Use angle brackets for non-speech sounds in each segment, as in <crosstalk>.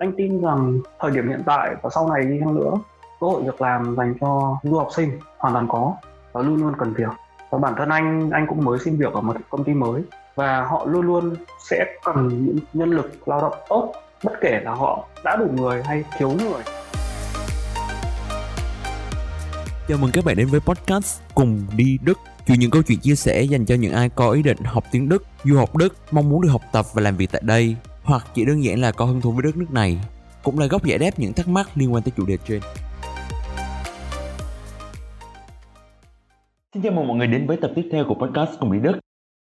anh tin rằng thời điểm hiện tại và sau này đi chăng nữa cơ hội việc làm dành cho du học sinh hoàn toàn có và luôn luôn cần việc. Và bản thân anh anh cũng mới xin việc ở một công ty mới và họ luôn luôn sẽ cần những nhân lực lao động tốt bất kể là họ đã đủ người hay thiếu người. Chào mừng các bạn đến với podcast Cùng đi Đức. Chuyện những câu chuyện chia sẻ dành cho những ai có ý định học tiếng Đức, du học Đức, mong muốn được học tập và làm việc tại đây hoặc chỉ đơn giản là có hứng thú với đất nước này, cũng là góc giải đáp những thắc mắc liên quan tới chủ đề trên. Xin chào mừng mọi người đến với tập tiếp theo của podcast Cùng đi Đức.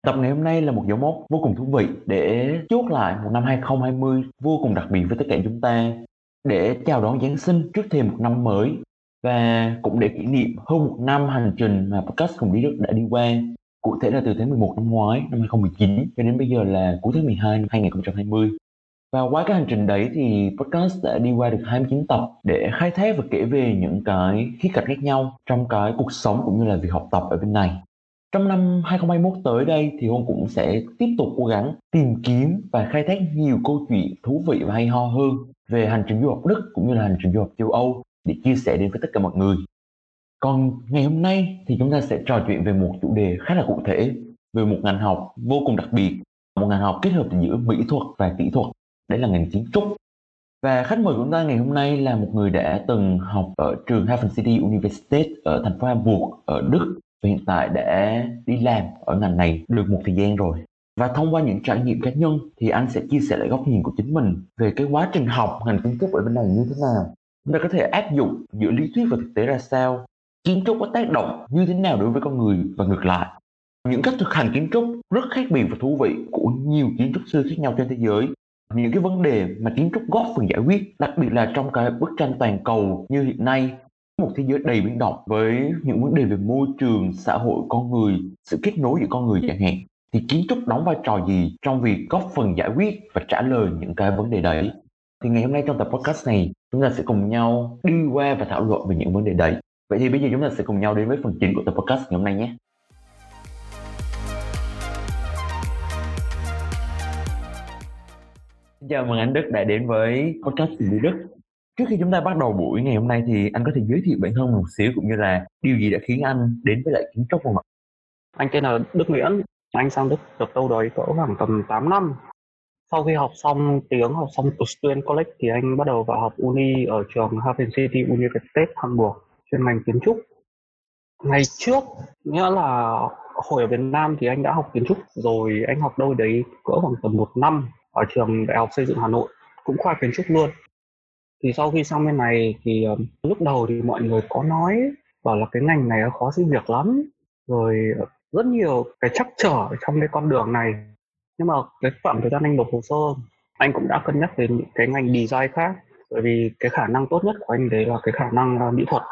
Tập ngày hôm nay là một dấu mốc vô cùng thú vị để chốt lại một năm 2020 vô cùng đặc biệt với tất cả chúng ta, để chào đón Giáng sinh trước thêm một năm mới và cũng để kỷ niệm hơn một năm hành trình mà podcast cùng đi Đức đã đi qua cụ thể là từ tháng 11 năm ngoái, năm 2019 cho đến bây giờ là cuối tháng 12 năm 2020 và qua cái hành trình đấy thì podcast đã đi qua được 29 tập để khai thác và kể về những cái khía cạnh khác nhau trong cái cuộc sống cũng như là việc học tập ở bên này. Trong năm 2021 tới đây thì Hôn cũng sẽ tiếp tục cố gắng tìm kiếm và khai thác nhiều câu chuyện thú vị và hay ho hơn về hành trình du học Đức cũng như là hành trình du học châu Âu để chia sẻ đến với tất cả mọi người. Còn ngày hôm nay thì chúng ta sẽ trò chuyện về một chủ đề khá là cụ thể về một ngành học vô cùng đặc biệt, một ngành học kết hợp giữa mỹ thuật và kỹ thuật, đấy là ngành kiến trúc. Và khách mời của chúng ta ngày hôm nay là một người đã từng học ở trường Hafen City University ở thành phố Hamburg ở Đức và hiện tại đã đi làm ở ngành này được một thời gian rồi. Và thông qua những trải nghiệm cá nhân thì anh sẽ chia sẻ lại góc nhìn của chính mình về cái quá trình học ngành kiến trúc ở bên này như thế nào. Chúng ta có thể áp dụng giữa lý thuyết và thực tế ra sao kiến trúc có tác động như thế nào đối với con người và ngược lại? Những cách thực hành kiến trúc rất khác biệt và thú vị của nhiều kiến trúc sư khác nhau trên thế giới. Những cái vấn đề mà kiến trúc góp phần giải quyết, đặc biệt là trong cái bức tranh toàn cầu như hiện nay, một thế giới đầy biến động với những vấn đề về môi trường, xã hội, con người, sự kết nối giữa con người chẳng hạn. Thì kiến trúc đóng vai trò gì trong việc góp phần giải quyết và trả lời những cái vấn đề đấy? Thì ngày hôm nay trong tập podcast này, chúng ta sẽ cùng nhau đi qua và thảo luận về những vấn đề đấy. Vậy thì bây giờ chúng ta sẽ cùng nhau đến với phần chính của tập podcast ngày hôm nay nhé. Xin chào mừng anh Đức đã đến với podcast đi Đức. Trước khi chúng ta bắt đầu buổi ngày hôm nay thì anh có thể giới thiệu bản thân một xíu cũng như là điều gì đã khiến anh đến với lại kiến trúc không ạ? Anh tên là Đức Nguyễn, anh sang Đức được đâu đấy cỡ khoảng tầm 8 năm. Sau khi học xong tiếng, học xong Student College thì anh bắt đầu vào học uni ở trường Hafen City University Hamburg chuyên ngành kiến trúc. Ngày trước, nghĩa là hồi ở Việt Nam thì anh đã học kiến trúc rồi, anh học đâu đấy cỡ khoảng tầm một năm ở trường Đại học Xây dựng Hà Nội, cũng khoa kiến trúc luôn. Thì sau khi sang bên này thì ờ, lúc đầu thì mọi người có nói, bảo là cái ngành này khó xin việc lắm, rồi rất nhiều cái chắc trở trong cái con đường này. Nhưng mà cái khoảng thời gian anh nộp hồ sơ, anh cũng đã cân nhắc đến những cái ngành design khác, bởi vì cái khả năng tốt nhất của anh đấy là cái khả năng ờ, mỹ thuật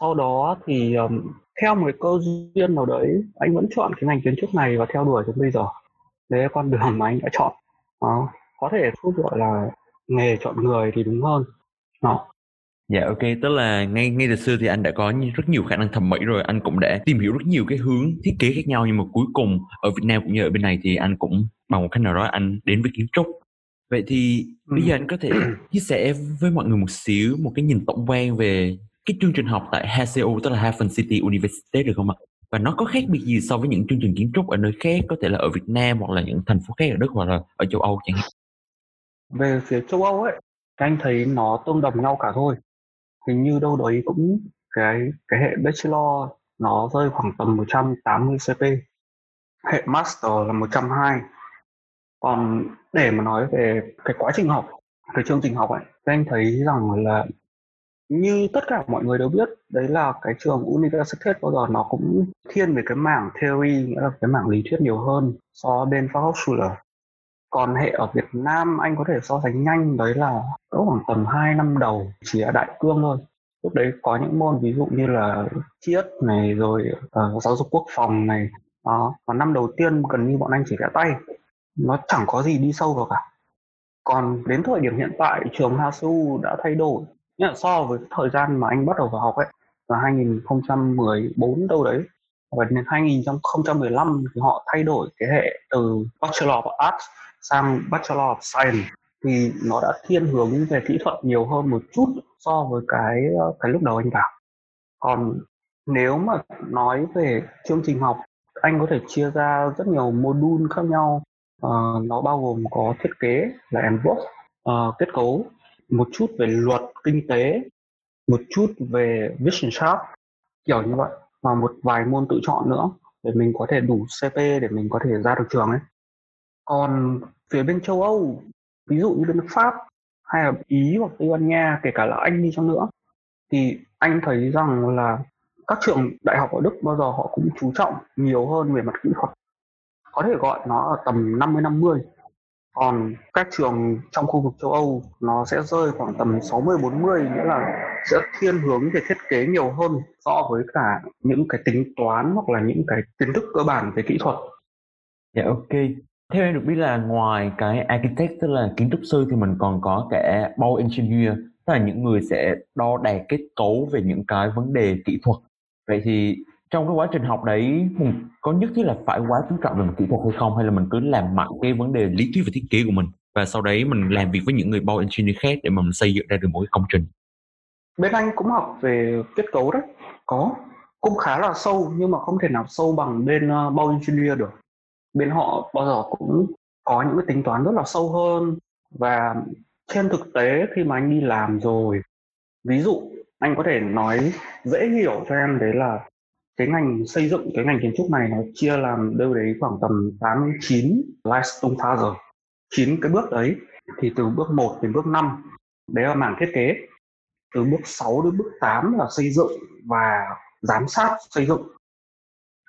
sau đó thì um, theo một cái cơ duyên nào đấy anh vẫn chọn cái ngành kiến trúc này và theo đuổi đến bây giờ đấy là con đường mà anh đã chọn đó. có thể không gọi là nghề chọn người thì đúng hơn đó. Dạ ok, tức là ngay ngay từ xưa thì anh đã có rất nhiều khả năng thẩm mỹ rồi, anh cũng đã tìm hiểu rất nhiều cái hướng thiết kế khác nhau nhưng mà cuối cùng ở Việt Nam cũng như ở bên này thì anh cũng bằng một cách nào đó anh đến với kiến trúc. Vậy thì ừ. bây giờ anh có thể <clears throat> chia sẻ với mọi người một xíu một cái nhìn tổng quan về cái chương trình học tại HCU tức là Hafen City University được không ạ? Và nó có khác biệt gì so với những chương trình kiến trúc ở nơi khác có thể là ở Việt Nam hoặc là những thành phố khác ở Đức hoặc là ở châu Âu chẳng hạn? Về phía châu Âu ấy, anh thấy nó tương đồng nhau cả thôi. Hình như đâu đấy cũng cái cái hệ bachelor nó rơi khoảng tầm 180 CP. Hệ master là 120. Còn để mà nói về cái quá trình học, cái chương trình học ấy, anh thấy rằng là như tất cả mọi người đều biết đấy là cái trường Universität bao giờ nó cũng thiên về cái mảng theory nghĩa là cái mảng lý thuyết nhiều hơn so với bên Fachhochschule còn hệ ở Việt Nam anh có thể so sánh nhanh đấy là có khoảng tầm 2 năm đầu chỉ là đại cương thôi. Lúc đấy có những môn ví dụ như là triết này rồi uh, giáo dục quốc phòng này đó. Và năm đầu tiên gần như bọn anh chỉ vẽ tay nó chẳng có gì đi sâu vào cả. Còn đến thời điểm hiện tại trường HSU đã thay đổi nhưng so với thời gian mà anh bắt đầu vào học ấy là 2014 đâu đấy. Và đến 2015 thì họ thay đổi cái hệ từ Bachelor of Arts sang Bachelor of Science. Thì nó đã thiên hướng về kỹ thuật nhiều hơn một chút so với cái cái lúc đầu anh vào. Còn nếu mà nói về chương trình học anh có thể chia ra rất nhiều module khác nhau. Uh, nó bao gồm có thiết kế là MVOS uh, ờ, kết cấu một chút về luật kinh tế, một chút về vision sharp, kiểu như vậy và một vài môn tự chọn nữa để mình có thể đủ CP để mình có thể ra được trường ấy. Còn phía bên châu Âu, ví dụ như bên Pháp hay là Ý hoặc Tây Ban Nha, kể cả là Anh đi chăng nữa, thì anh thấy rằng là các trường đại học ở Đức bao giờ họ cũng chú trọng nhiều hơn về mặt kỹ thuật. Có thể gọi nó ở tầm 50 50 còn các trường trong khu vực châu Âu, nó sẽ rơi khoảng tầm 60 40 nghĩa là sẽ thiên hướng về thiết kế nhiều hơn so với cả những cái tính toán hoặc là những cái kiến thức cơ bản về kỹ thuật. Dạ ok. Theo em được biết là ngoài cái architect, tức là kiến trúc sư, thì mình còn có cả bow engineer, tức là những người sẽ đo đạc kết cấu về những cái vấn đề kỹ thuật. Vậy thì trong cái quá trình học đấy mình có nhất thiết là phải quá chú trọng về mặt kỹ thuật hay không? Hay là mình cứ làm mạnh cái vấn đề lý thuyết và thiết kế của mình và sau đấy mình làm việc với những người bao engineer khác để mà mình xây dựng ra được một cái công trình? Bên anh cũng học về kết cấu đấy có. Cũng khá là sâu nhưng mà không thể nào sâu bằng bên ờ, uh, bao engineer được. Bên họ bao giờ cũng có những cái tính toán rất là sâu hơn. Và trên thực tế khi mà anh đi làm rồi ví dụ anh có thể nói dễ hiểu cho em đấy là cái ngành xây dựng cái ngành kiến trúc này nó chia làm đâu đấy khoảng tầm 8 9 milestone phase chín cái bước đấy thì từ bước 1 đến bước 5 đấy là mảng thiết kế. Từ bước 6 đến bước 8 là xây dựng và giám sát xây dựng.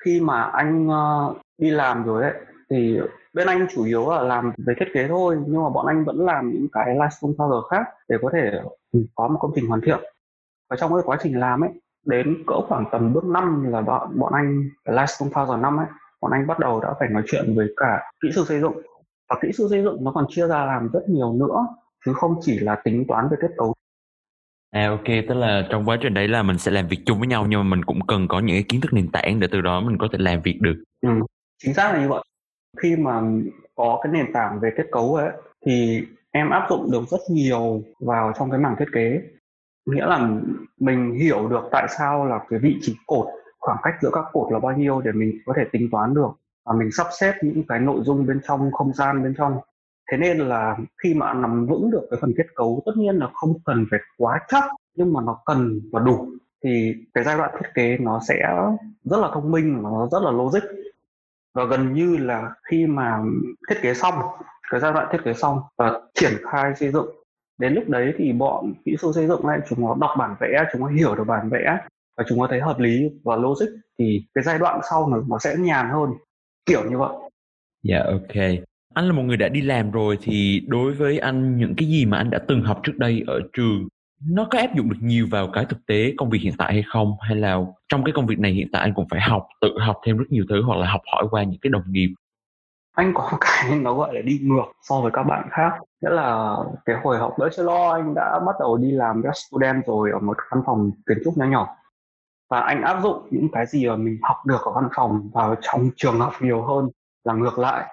Khi mà anh uh, đi làm rồi đấy thì bên anh chủ yếu là làm về thiết kế thôi nhưng mà bọn anh vẫn làm những cái livestream phase khác để có thể có một công trình hoàn thiện. Và trong cái quá trình làm ấy đến cỡ khoảng tầm bước 5 là bọn, bọn anh phase năm ấy bọn anh bắt đầu đã phải nói chuyện với cả kỹ sư xây dựng và kỹ sư xây dựng nó còn chia ra làm rất nhiều nữa chứ không chỉ là tính toán về kết cấu À ok, tức là trong quá trình đấy là mình sẽ làm việc chung với nhau nhưng mà mình cũng cần có những cái kiến thức nền tảng để từ đó mình có thể làm việc được. Ừ, chính xác là như vậy. Khi mà có cái nền tảng về kết cấu ấy thì em áp dụng được rất nhiều vào trong cái mảng thiết kế. Nghĩa là mình hiểu được tại sao là cái vị trí cột, khoảng cách giữa các cột là bao nhiêu để mình có thể tính toán được. Và mình sắp xếp những cái nội dung bên trong không gian bên trong. Thế nên là khi mà nắm vững được cái phần kết cấu tất nhiên là không cần phải quá chắc nhưng mà nó cần và đủ thì cái giai đoạn thiết kế nó sẽ rất là thông minh nó rất là logic. Và gần như là khi mà thiết kế xong cái giai đoạn thiết kế xong và triển khai xây dựng đến lúc đấy thì bọn kỹ sư xây dựng này chúng nó đọc bản vẽ chúng nó hiểu được bản vẽ và chúng nó thấy hợp lý và logic thì cái giai đoạn sau nó, nó sẽ nhàn hơn kiểu như vậy. Dạ yeah, ok. Anh là một người đã đi làm rồi thì đối với anh những cái gì mà anh đã từng học trước đây ở trường nó có áp dụng được nhiều vào cái thực tế công việc hiện tại hay không? Hay là trong cái công việc này hiện tại anh cũng phải học tự học thêm rất nhiều thứ hoặc là học hỏi qua những cái đồng nghiệp? Anh có <laughs> cái nó gọi là đi ngược so với các bạn khác nghĩa là cái hồi học bachelor anh đã bắt đầu đi làm các student rồi ở một văn phòng kiến trúc nhỏ nhỏ. Và anh áp dụng những cái gì mà mình học được ở văn phòng vào trong trường học nhiều hơn là ngược lại.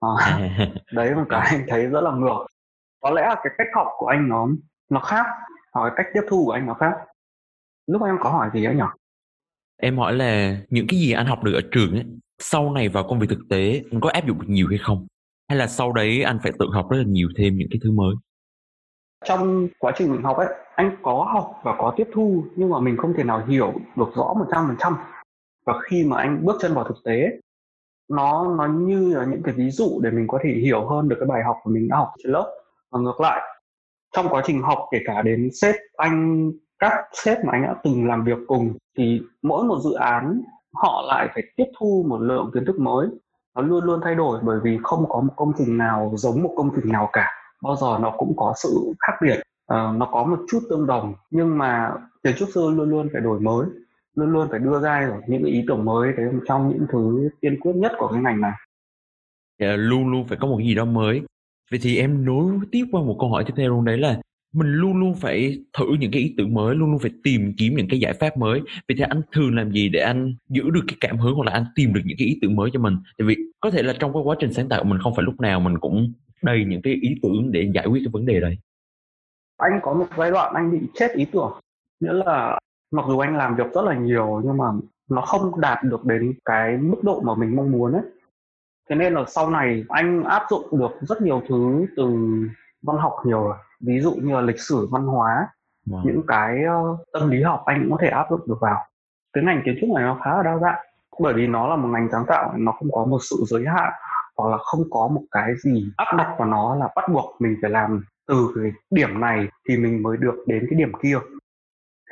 À, <laughs> đấy một cái anh thấy rất là ngược. Có lẽ là cái cách học của anh nó nó khác hoặc cái cách tiếp thu của anh nó khác. Lúc em có hỏi gì ấy nhỉ? Em hỏi là những cái gì anh học được ở trường ấy sau này vào công việc thực tế có áp dụng được nhiều hay không hay là sau đấy anh phải tự học rất là nhiều thêm những cái thứ mới? Trong quá trình mình học ấy, anh có học và có tiếp thu, nhưng mà mình không thể nào hiểu được rõ một trăm phần trăm. Và khi mà anh bước chân vào thực tế, nó nó như là những cái ví dụ để mình có thể hiểu hơn được cái bài học của mình đã học trên lớp. Và ngược lại, trong quá trình học, kể cả đến sếp anh, các sếp mà anh đã từng làm việc cùng, thì mỗi một dự án họ lại phải tiếp thu một lượng kiến thức mới nó luôn luôn thay đổi bởi vì không có một công trình nào giống một công trình nào cả. Bao giờ nó cũng có sự khác biệt. À, nó có một chút tương đồng nhưng mà kiến trúc sư luôn luôn phải đổi mới luôn luôn phải đưa ra những cái ý tưởng mới đấy trong những thứ tiên quyết nhất của cái ngành này. Yeah, luôn luôn phải có một gì đó mới. Vậy thì em nối tiếp qua một câu hỏi tiếp theo luôn đấy là mình luôn luôn phải thử những cái ý tưởng mới, luôn luôn phải tìm kiếm những cái giải pháp mới. Vì thế anh thường làm gì để anh giữ được cái cảm hứng hoặc là anh tìm được những cái ý tưởng mới cho mình? Tại vì có thể là trong cái quá trình sáng tạo mình không phải lúc nào mình cũng đầy những cái ý tưởng để giải quyết cái vấn đề đấy. Anh có một giai đoạn anh bị chết ý tưởng. Nghĩa là mặc dù anh làm việc rất là nhiều nhưng mà nó không đạt được đến cái mức độ mà mình mong muốn ấy. Thế nên là sau này anh áp dụng được rất nhiều thứ từ văn học nhiều ví dụ như là lịch sử văn hóa wow. những cái uh, tâm lý học anh cũng có thể áp dụng được vào. Cái ngành kiến trúc này nó khá là đa dạng. Bởi vì nó là một ngành sáng tạo nó không có một sự giới hạn hoặc là không có một cái gì áp đặt vào nó là bắt buộc mình phải làm từ cái điểm này thì mình mới được đến cái điểm kia.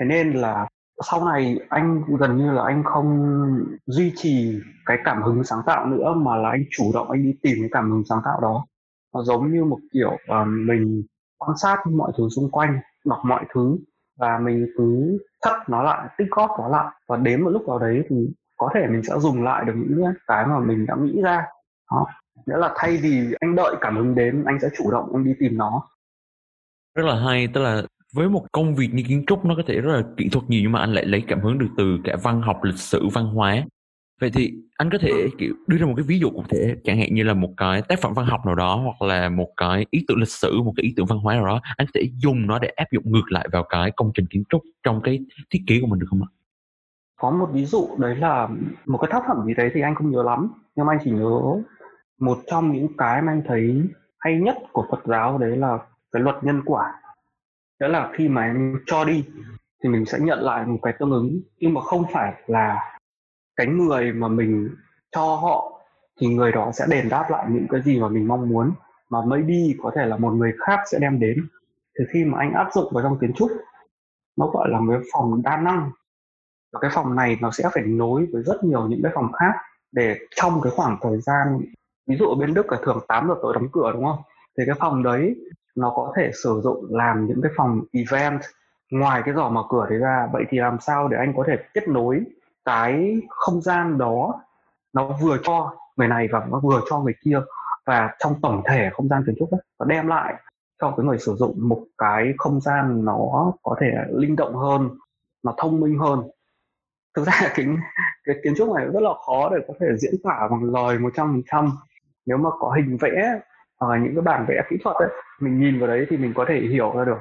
Thế nên là sau này anh gần như là anh không duy trì cái cảm hứng sáng tạo nữa mà là anh chủ động anh đi tìm cái cảm hứng sáng tạo đó. Nó giống như một kiểu uh, mình quan sát mọi thứ xung quanh, đọc mọi thứ, và mình cứ thấp nó lại, tích góp nó lại. Và đến một lúc nào đấy thì có thể mình sẽ dùng lại được những cái mà mình đã nghĩ ra. Đó. Nghĩa là thay vì anh đợi cảm hứng đến, anh sẽ chủ động anh đi tìm nó. Rất là hay, tức là với một công việc như kiến trúc, nó có thể rất là kỹ thuật nhiều nhưng mà anh lại lấy cảm hứng được từ cả văn học, lịch sử, văn hóa vậy thì anh có thể kiểu đưa ra một cái ví dụ cụ thể chẳng hạn như là một cái tác phẩm văn học nào đó hoặc là một cái ý tưởng lịch sử một cái ý tưởng văn hóa nào đó anh thể dùng nó để áp dụng ngược lại vào cái công trình kiến trúc trong cái thiết kế của mình được không ạ? Có một ví dụ đấy là một cái tác phẩm gì đấy thì anh không nhớ lắm nhưng mà anh chỉ nhớ một trong những cái mà anh thấy hay nhất của Phật giáo đấy là cái luật nhân quả. Đó là khi mà em cho đi thì mình sẽ nhận lại một cái tương ứng nhưng mà không phải là cái người mà mình cho họ thì người đó sẽ đền đáp lại những cái gì mà mình mong muốn. Mà maybe có thể là một người khác sẽ đem đến. Thì khi mà anh áp dụng vào trong kiến trúc, nó gọi là một cái phòng đa năng. Và cái phòng này nó sẽ phải nối với rất nhiều những cái phòng khác để trong cái khoảng thời gian, ví dụ ở bên Đức là thường 8 giờ tối đóng cửa, đúng không? Thì cái phòng đấy nó có thể sử dụng làm những cái phòng event. Ngoài cái giỏ mở cửa đấy ra, vậy thì làm sao để anh có thể kết nối cái không gian đó nó vừa cho người này và nó vừa cho người kia. Và trong tổng thể không gian kiến trúc ấy, nó đem lại cho cái người sử dụng một cái không gian nó có thể linh động hơn nó thông minh hơn. Thực ra <laughs> cái, cái kiến trúc này rất là khó để có thể diễn tả bằng lời một trăm phần trăm. Nếu mà có hình vẽ hoặc là những cái bản vẽ kỹ thuật ấy mình nhìn vào đấy thì mình có thể hiểu ra được.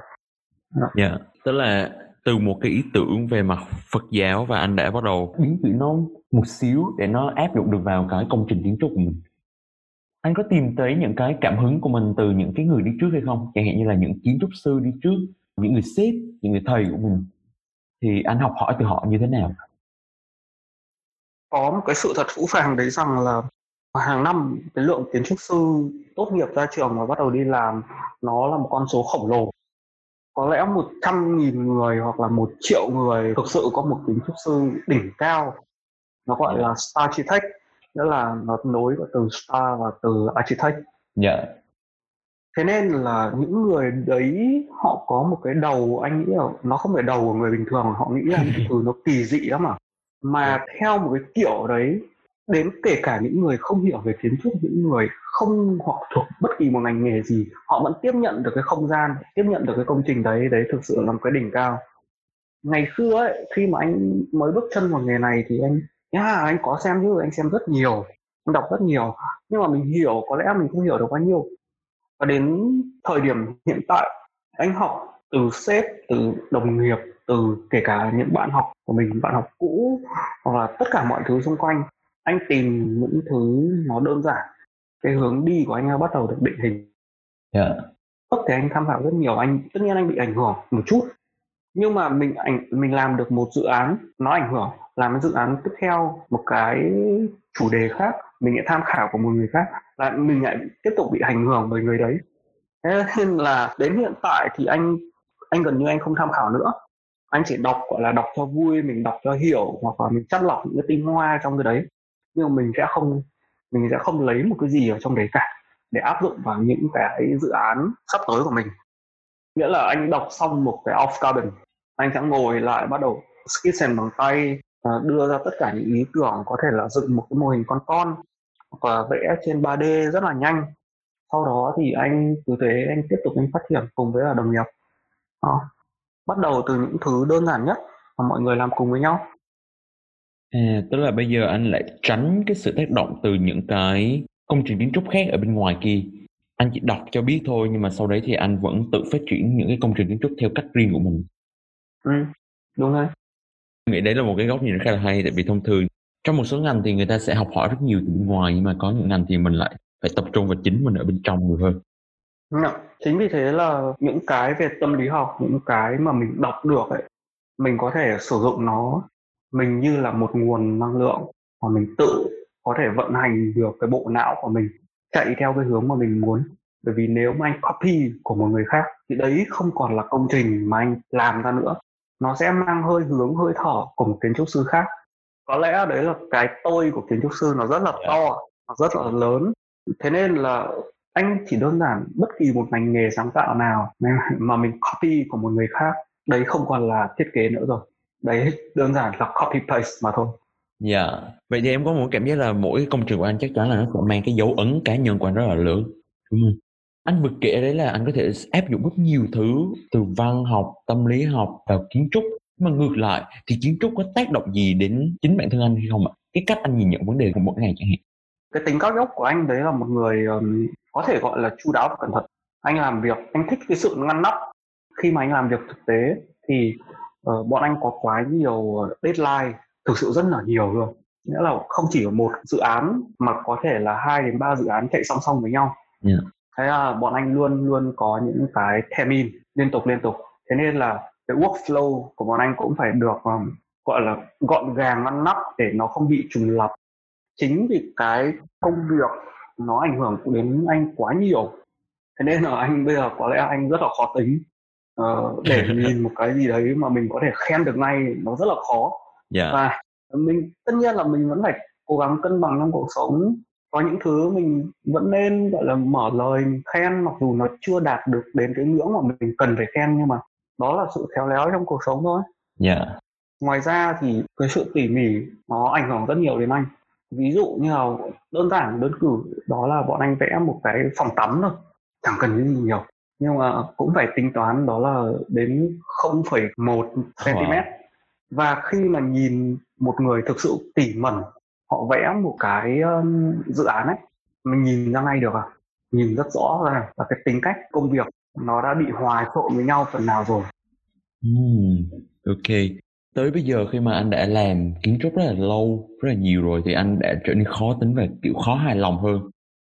Dạ yeah. tức là từ một cái ý tưởng về mặt Phật giáo và anh đã bắt đầu. Biến chuyển nó một xíu để nó áp dụng được vào cái công trình kiến trúc của mình. Anh có tìm thấy những cái cảm hứng của mình từ những cái người đi trước hay không? Chẳng hạn như là những kiến trúc sư đi trước những người sếp những người thầy của mình. Thì anh học hỏi từ họ như thế nào? Có một cái sự thật phũ phàng đấy rằng là hàng năm cái lượng kiến trúc sư tốt nghiệp ra trường và bắt đầu đi làm nó là một con số khổng lồ có lẽ một trăm nghìn người hoặc là một triệu người thực sự có một kiến trúc sư đỉnh cao. Nó gọi là star architect nghĩa là nó nối từ star và từ architect. Dạ. Yeah. thế nên là những người đấy họ có một cái đầu anh nghĩ là nó không phải đầu của người bình thường họ nghĩ là <laughs> từ nó kỳ dị lắm mà mà theo một cái kiểu đấy đến kể cả những người không hiểu về kiến trúc những người không hoặc thuộc bất kỳ một ngành nghề gì họ vẫn tiếp nhận được cái không gian tiếp nhận được cái công trình đấy đấy thực sự là một cái đỉnh cao. Ngày xưa ấy khi mà anh mới bước chân vào nghề này thì anh yeah, anh có xem chứ anh xem rất nhiều anh đọc rất nhiều. Nhưng mà mình hiểu có lẽ mình không hiểu được bao nhiêu. Và đến thời điểm hiện tại anh học từ sếp từ đồng nghiệp từ kể cả những bạn học của mình bạn học cũ hoặc là tất cả mọi thứ xung quanh anh tìm những thứ nó đơn giản. Cái hướng đi của anh bắt đầu được định hình. Yeah. Tất thì anh tham khảo rất nhiều anh tất nhiên anh bị ảnh hưởng một chút. Nhưng mà mình ảnh mình làm được một dự án nó ảnh hưởng. Làm cái dự án tiếp theo một cái chủ đề khác mình lại tham khảo của một người khác là mình lại tiếp tục bị ảnh hưởng bởi người đấy. Thế nên là đến hiện tại thì anh anh gần như anh không tham khảo nữa. Anh chỉ đọc gọi là đọc cho vui mình đọc cho hiểu hoặc là mình chắt lọc những cái tinh hoa trong cái đấy nhưng mà mình sẽ không, mình sẽ không lấy một cái gì ở trong đấy cả để áp dụng vào những cái dự án sắp tới của mình. Nghĩa là anh đọc xong một cái off carbon anh sẽ ngồi lại bắt đầu sketch bằng tay đưa ra tất cả những ý tưởng có thể là dựng một cái mô hình con con và vẽ trên 3D rất là nhanh. Sau đó thì anh, cứ thế anh tiếp tục anh phát triển cùng với là đồng nghiệp. Đó. bắt đầu từ những thứ đơn giản nhất mà mọi người làm cùng với nhau. À, tức là bây giờ anh lại tránh cái sự tác động từ những cái công trình kiến trúc khác ở bên ngoài kia. anh chỉ đọc cho biết thôi nhưng mà sau đấy thì anh vẫn tự phát triển những cái công trình kiến trúc theo cách riêng của mình. Ừ, đúng rồi. Nghĩ đấy là một cái góc nhìn khá là hay tại vì thông thường trong một số ngành thì người ta sẽ học hỏi rất nhiều từ bên ngoài nhưng mà có những ngành thì mình lại phải tập trung vào chính mình ở bên trong nhiều hơn. Dạ, chính vì thế là những cái về tâm lý học những cái mà mình đọc được ấy mình có thể sử dụng nó mình như là một nguồn năng lượng mà mình tự có thể vận hành được cái bộ não của mình chạy theo cái hướng mà mình muốn. Bởi vì nếu mà anh copy của một người khác thì đấy không còn là công trình mà anh làm ra nữa. Nó sẽ mang hơi hướng hơi thở của một kiến trúc sư khác. Có lẽ đấy là cái tôi của kiến trúc sư nó rất là Dạ. to nó rất là lớn. Thế nên là anh chỉ đơn giản bất kỳ một ngành nghề sáng tạo nào mà mình copy của một người khác đấy không còn là thiết kế nữa rồi đấy đơn giản là copy paste mà thôi Dạ. Vậy thì em có một cảm giác là mỗi công trình của anh chắc chắn là nó sẽ mang cái dấu ấn cá nhân của anh rất là lớn. Đúng không? Anh vừa kể đấy là anh có thể áp dụng rất nhiều thứ từ văn học, tâm lý học vào kiến trúc. Mà ngược lại thì kiến trúc có tác động gì đến chính bản thân anh hay không ạ? Cái cách anh nhìn nhận vấn đề của mỗi ngày chẳng hạn. cái tính cao nhóc của anh đấy là một người ừm, có thể gọi là chu đáo và cẩn thận anh làm việc anh thích cái sự ngăn nắp khi mà anh làm việc thực tế thì ờ, bọn anh có quá nhiều deadline thực sự rất là nhiều luôn. Nghĩa là không chỉ một dự án mà có thể là hai đến ba dự án chạy song song với nhau. Dạ. thế là bọn anh luôn luôn có những cái termin liên tục liên tục. Thế nên là cái workflow của bọn anh cũng phải được ừm, gọi là gọn gàng ngăn nắp để nó không bị trùng lặp. Chính vì cái công việc nó ảnh hưởng đến anh quá nhiều. Thế nên là anh bây giờ có lẽ anh rất là khó tính Ờ, để nhìn một cái gì đấy mà mình có thể khen được ngay nó rất là khó. Dạ. và mình tất nhiên là mình vẫn phải cố gắng cân bằng trong cuộc sống. Có những thứ mình vẫn nên gọi là mở lời mình khen mặc dù nó chưa đạt được đến cái ngưỡng mà mình cần phải khen nhưng mà đó là sự khéo léo trong cuộc sống thôi. Dạ. ngoài ra thì cái sự tỉ mỉ nó ảnh hưởng rất nhiều đến anh. Ví dụ như là đơn giản đơn cử đó là bọn anh vẽ một cái phòng tắm thôi chẳng cần cái gì nhiều nhưng mà cũng phải tính toán đó là đến 0,1 cm và khi mà nhìn một người thực sự tỉ mẩn họ vẽ một cái um, dự án ấy mình nhìn ra ngay được à nhìn rất rõ ra là cái tính cách công việc nó đã bị hòa trộn với nhau phần nào rồi Ừm, ok. Tới bây giờ khi mà anh đã làm kiến trúc rất là lâu, rất là nhiều rồi thì anh đã trở nên khó tính và kiểu khó hài lòng hơn.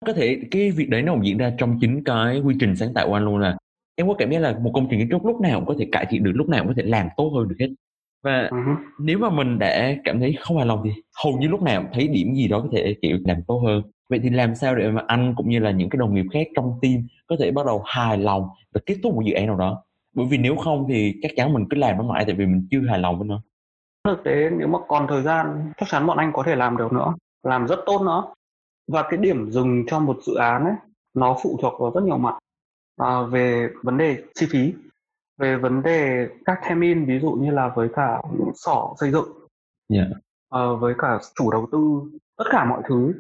Có thể cái việc đấy nó cũng diễn ra trong chính cái quy trình sáng tạo của anh luôn là em có cảm giác là một công trình kiến trúc lúc nào cũng có thể cải thiện được, lúc nào cũng có thể làm tốt hơn được hết. Và hứ. nếu mà mình đã cảm thấy không hài lòng thì hầu như lúc nào cũng thấy điểm gì đó có thể kiểu làm tốt hơn. Vậy thì làm sao để mà anh cũng như là những cái đồng nghiệp khác trong team có thể bắt đầu hài lòng và kết thúc một dự án nào đó? Bởi vì nếu không thì chắc chắn mình cứ làm nó mãi tại vì mình chưa hài lòng với nó. thực tế nếu mà còn thời gian chắc chắn bọn anh có thể làm được nữa làm rất tốt nữa và cái điểm dừng cho một dự án ấy nó phụ thuộc vào rất nhiều mặt à, về vấn đề chi phí về vấn đề các termin ví dụ như là với cả sở xây dựng Dạ. ờ, với cả chủ đầu tư tất cả mọi thứ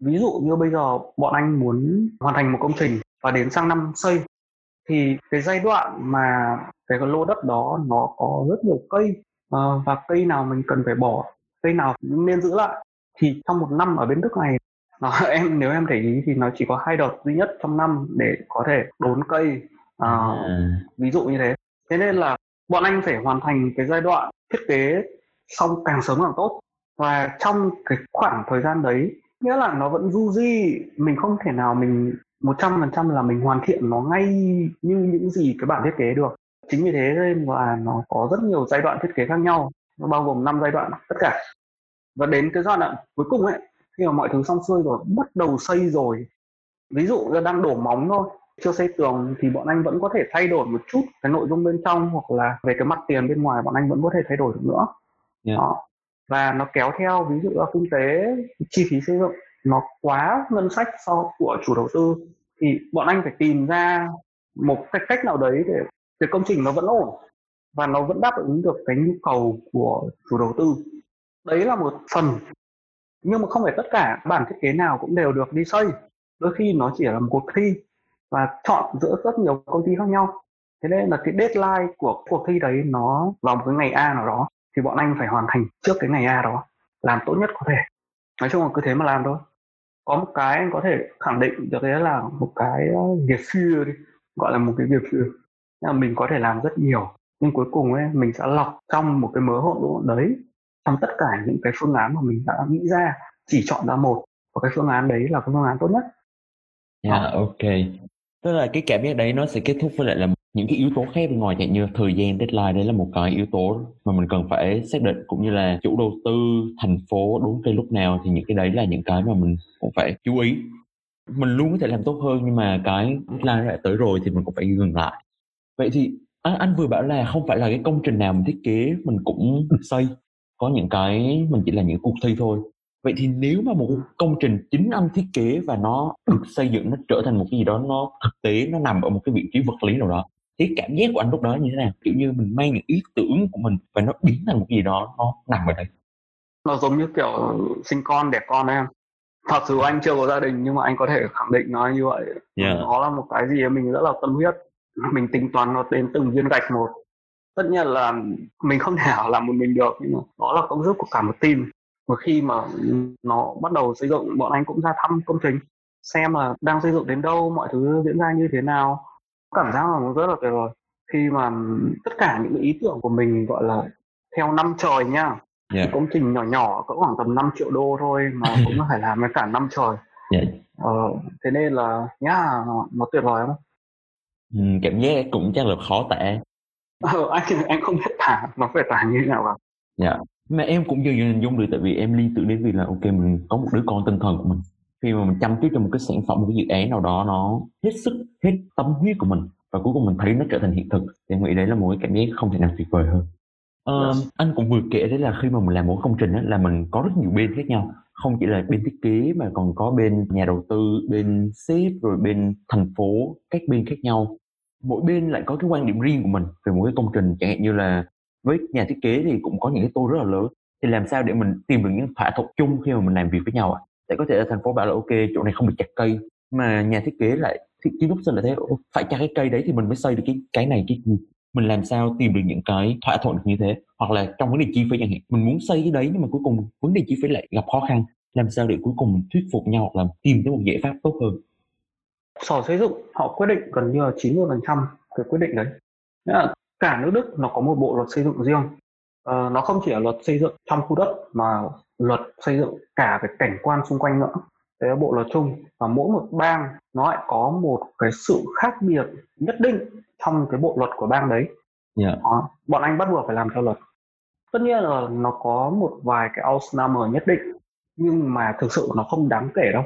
ví dụ như bây giờ bọn anh muốn hoàn thành một công trình và đến sang năm xây thì cái giai đoạn mà cái lô đất đó nó có rất nhiều cây ờ, và cây nào mình cần phải bỏ cây nào nên giữ lại thì trong một năm ở bên Đức này nó, <laughs> em nếu em để ý thì nó chỉ có hai đợt duy nhất trong năm để có thể đốn cây ờ, À, ví dụ như thế. Thế nên là bọn anh phải hoàn thành cái giai đoạn thiết kế xong càng sớm càng tốt. Và trong cái khoảng thời gian đấy nghĩa là nó vẫn du di mình không thể nào mình một trăm phần trăm là mình hoàn thiện nó ngay như những gì cái bản thiết kế được. Chính vì thế nên là nó có rất nhiều giai đoạn thiết kế khác nhau nó bao gồm 5 giai đoạn tất cả. Và đến cái giai đoạn cuối cùng ấy khi mà mọi thứ xong xuôi rồi bắt đầu xây rồi ví dụ như đang đổ móng thôi chưa xây tường thì bọn anh vẫn có thể thay đổi một chút cái nội dung bên trong hoặc là về cái mặt tiền bên ngoài bọn anh vẫn có thể thay đổi được nữa Yeah. đó. và nó kéo theo ví dụ là kinh tế chi phí xây dựng nó quá ngân sách so của chủ đầu tư thì bọn anh phải tìm ra một cái cách nào đấy để cái công trình nó vẫn ổn và nó vẫn đáp ứng được cái nhu cầu của chủ đầu tư đấy là một phần nhưng mà không phải tất cả bản thiết kế nào cũng đều được đi xây đôi khi nó chỉ là một cuộc thi và chọn giữa rất nhiều công ty khác nhau. Thế nên là cái deadline của cuộc thi đấy nó vào một cái ngày A nào đó thì bọn anh phải hoàn thành trước cái ngày A đó, làm tốt nhất có thể. Nói chung là cứ thế mà làm thôi. Có một cái anh có thể khẳng định được đấy là một cái ờ, nghiệp Gefühl đi, gọi là một cái nghiệp Gefühl là mình có thể làm rất nhiều, nhưng cuối cùng ấy, mình sẽ lọc trong một cái mớ hỗn độn đấy trong tất cả những cái phương án mà mình đã nghĩ ra chỉ chọn ra một và cái phương án đấy là cái phương án tốt nhất. Yeah, dạ, ok. Tức là cái cảm giác đấy nó sẽ kết thúc với lại là những cái yếu tố khác bên ngoài chẳng như thời gian deadline đấy là một cái yếu tố mà mình cần phải xác định cũng như là chủ đầu tư thành phố đúng cái lúc nào thì những cái đấy là những cái mà mình cũng phải chú ý. Mình luôn có thể làm tốt hơn nhưng mà cái deadline lại tới rồi thì mình cũng phải dừng lại. Vậy thì anh, anh vừa bảo là không phải là cái công trình nào mình thiết kế mình cũng xây có những cái mình chỉ là những cuộc thi thôi. Vậy thì nếu mà một công trình chính anh thiết kế và nó được xây dựng nó trở thành một cái gì đó nó thực tế nó nằm ở một cái vị trí vật lý nào đó thì cảm giác của anh lúc đó như thế nào? Kiểu như mình mang những ý tưởng của mình và nó biến thành một cái gì đó nó nằm ở đây. Nó giống như kiểu sinh con đẻ con em. Thật sự anh chưa có gia đình nhưng mà anh có thể khẳng định nó như vậy. Yeah. nó là một cái gì mình rất là tâm huyết. Mình tính toán nó đến từng viên gạch một tất nhiên là mình không thể nào làm một mình được nhưng mà đó là công sức của cả một team. Và khi mà nó bắt đầu xây dựng bọn anh cũng ra thăm công trình xem là đang xây dựng đến đâu mọi thứ diễn ra như thế nào. Cảm giác là rất là tuyệt vời. Khi mà tất cả những ý tưởng của mình gọi là theo năm trời nha yeah. công trình nhỏ nhỏ có khoảng tầm 5 triệu đô thôi mà <laughs> cũng phải làm với cả năm trời. Yeah. ờ, thế nên là nhá yeah, nó, nó tuyệt vời lắm. Ừ, cảm giác cũng chắc là khó tả ờ, anh anh không biết tả nó phải tả như thế nào vào dạ. Yeah mà em cũng dần dần hình dung được tại vì em liên tưởng đến việc là ok mình có một đứa con tinh thần của mình. Khi mà mình chăm chút cho một cái sản phẩm một cái dự án nào đó nó hết sức hết tâm huyết của mình và cuối cùng mình thấy nó trở thành hiện thực thì em nghĩ đấy là một cái cảm giác không thể nào tuyệt vời hơn. Uh, yes. anh cũng vừa kể đấy là khi mà mình làm một công trình đó, là mình có rất nhiều bên khác nhau. Không chỉ là bên thiết kế mà còn có bên nhà đầu tư bên sếp rồi bên thành phố các bên khác nhau mỗi bên lại có cái quan điểm riêng của mình về một cái công trình. Chẳng hạn như là với nhà thiết kế thì cũng có những cái tô rất là lớn. Thì làm sao để mình tìm được những thỏa thuận chung khi mà mình làm việc với nhau ạ? À? để có thể là thành phố bảo là ok, chỗ này không được chặt cây. Mà nhà thiết kế lại, thì kiến trúc sư lại thấy phải chặt cái cây đấy thì mình mới xây được cái cái này cái gì? Mình làm sao tìm được những cái thỏa thuận như thế? Hoặc là trong vấn đề chi phí chẳng hạn, mình muốn xây cái đấy nhưng mà cuối cùng vấn đề chi phí lại gặp khó khăn. Làm sao để cuối cùng thuyết phục nhau hoặc là tìm tới một giải pháp tốt hơn? Sở xây dựng họ quyết định gần như là 90 phần trăm cái quyết định đấy. Nghĩa là cả nước Đức nó có một bộ luật xây dựng riêng. Uh, nó không chỉ là luật xây dựng trong khu đất mà luật xây dựng cả cái cảnh quan xung quanh nữa. Đấy là bộ luật chung và mỗi một bang nó lại có một cái sự khác biệt nhất định trong cái bộ luật của bang đấy. Yeah. Dạ. đó, bọn anh bắt buộc phải làm theo luật. Tất nhiên là nó có một vài cái Ausnahme nhất định nhưng mà thực sự nó không đáng kể đâu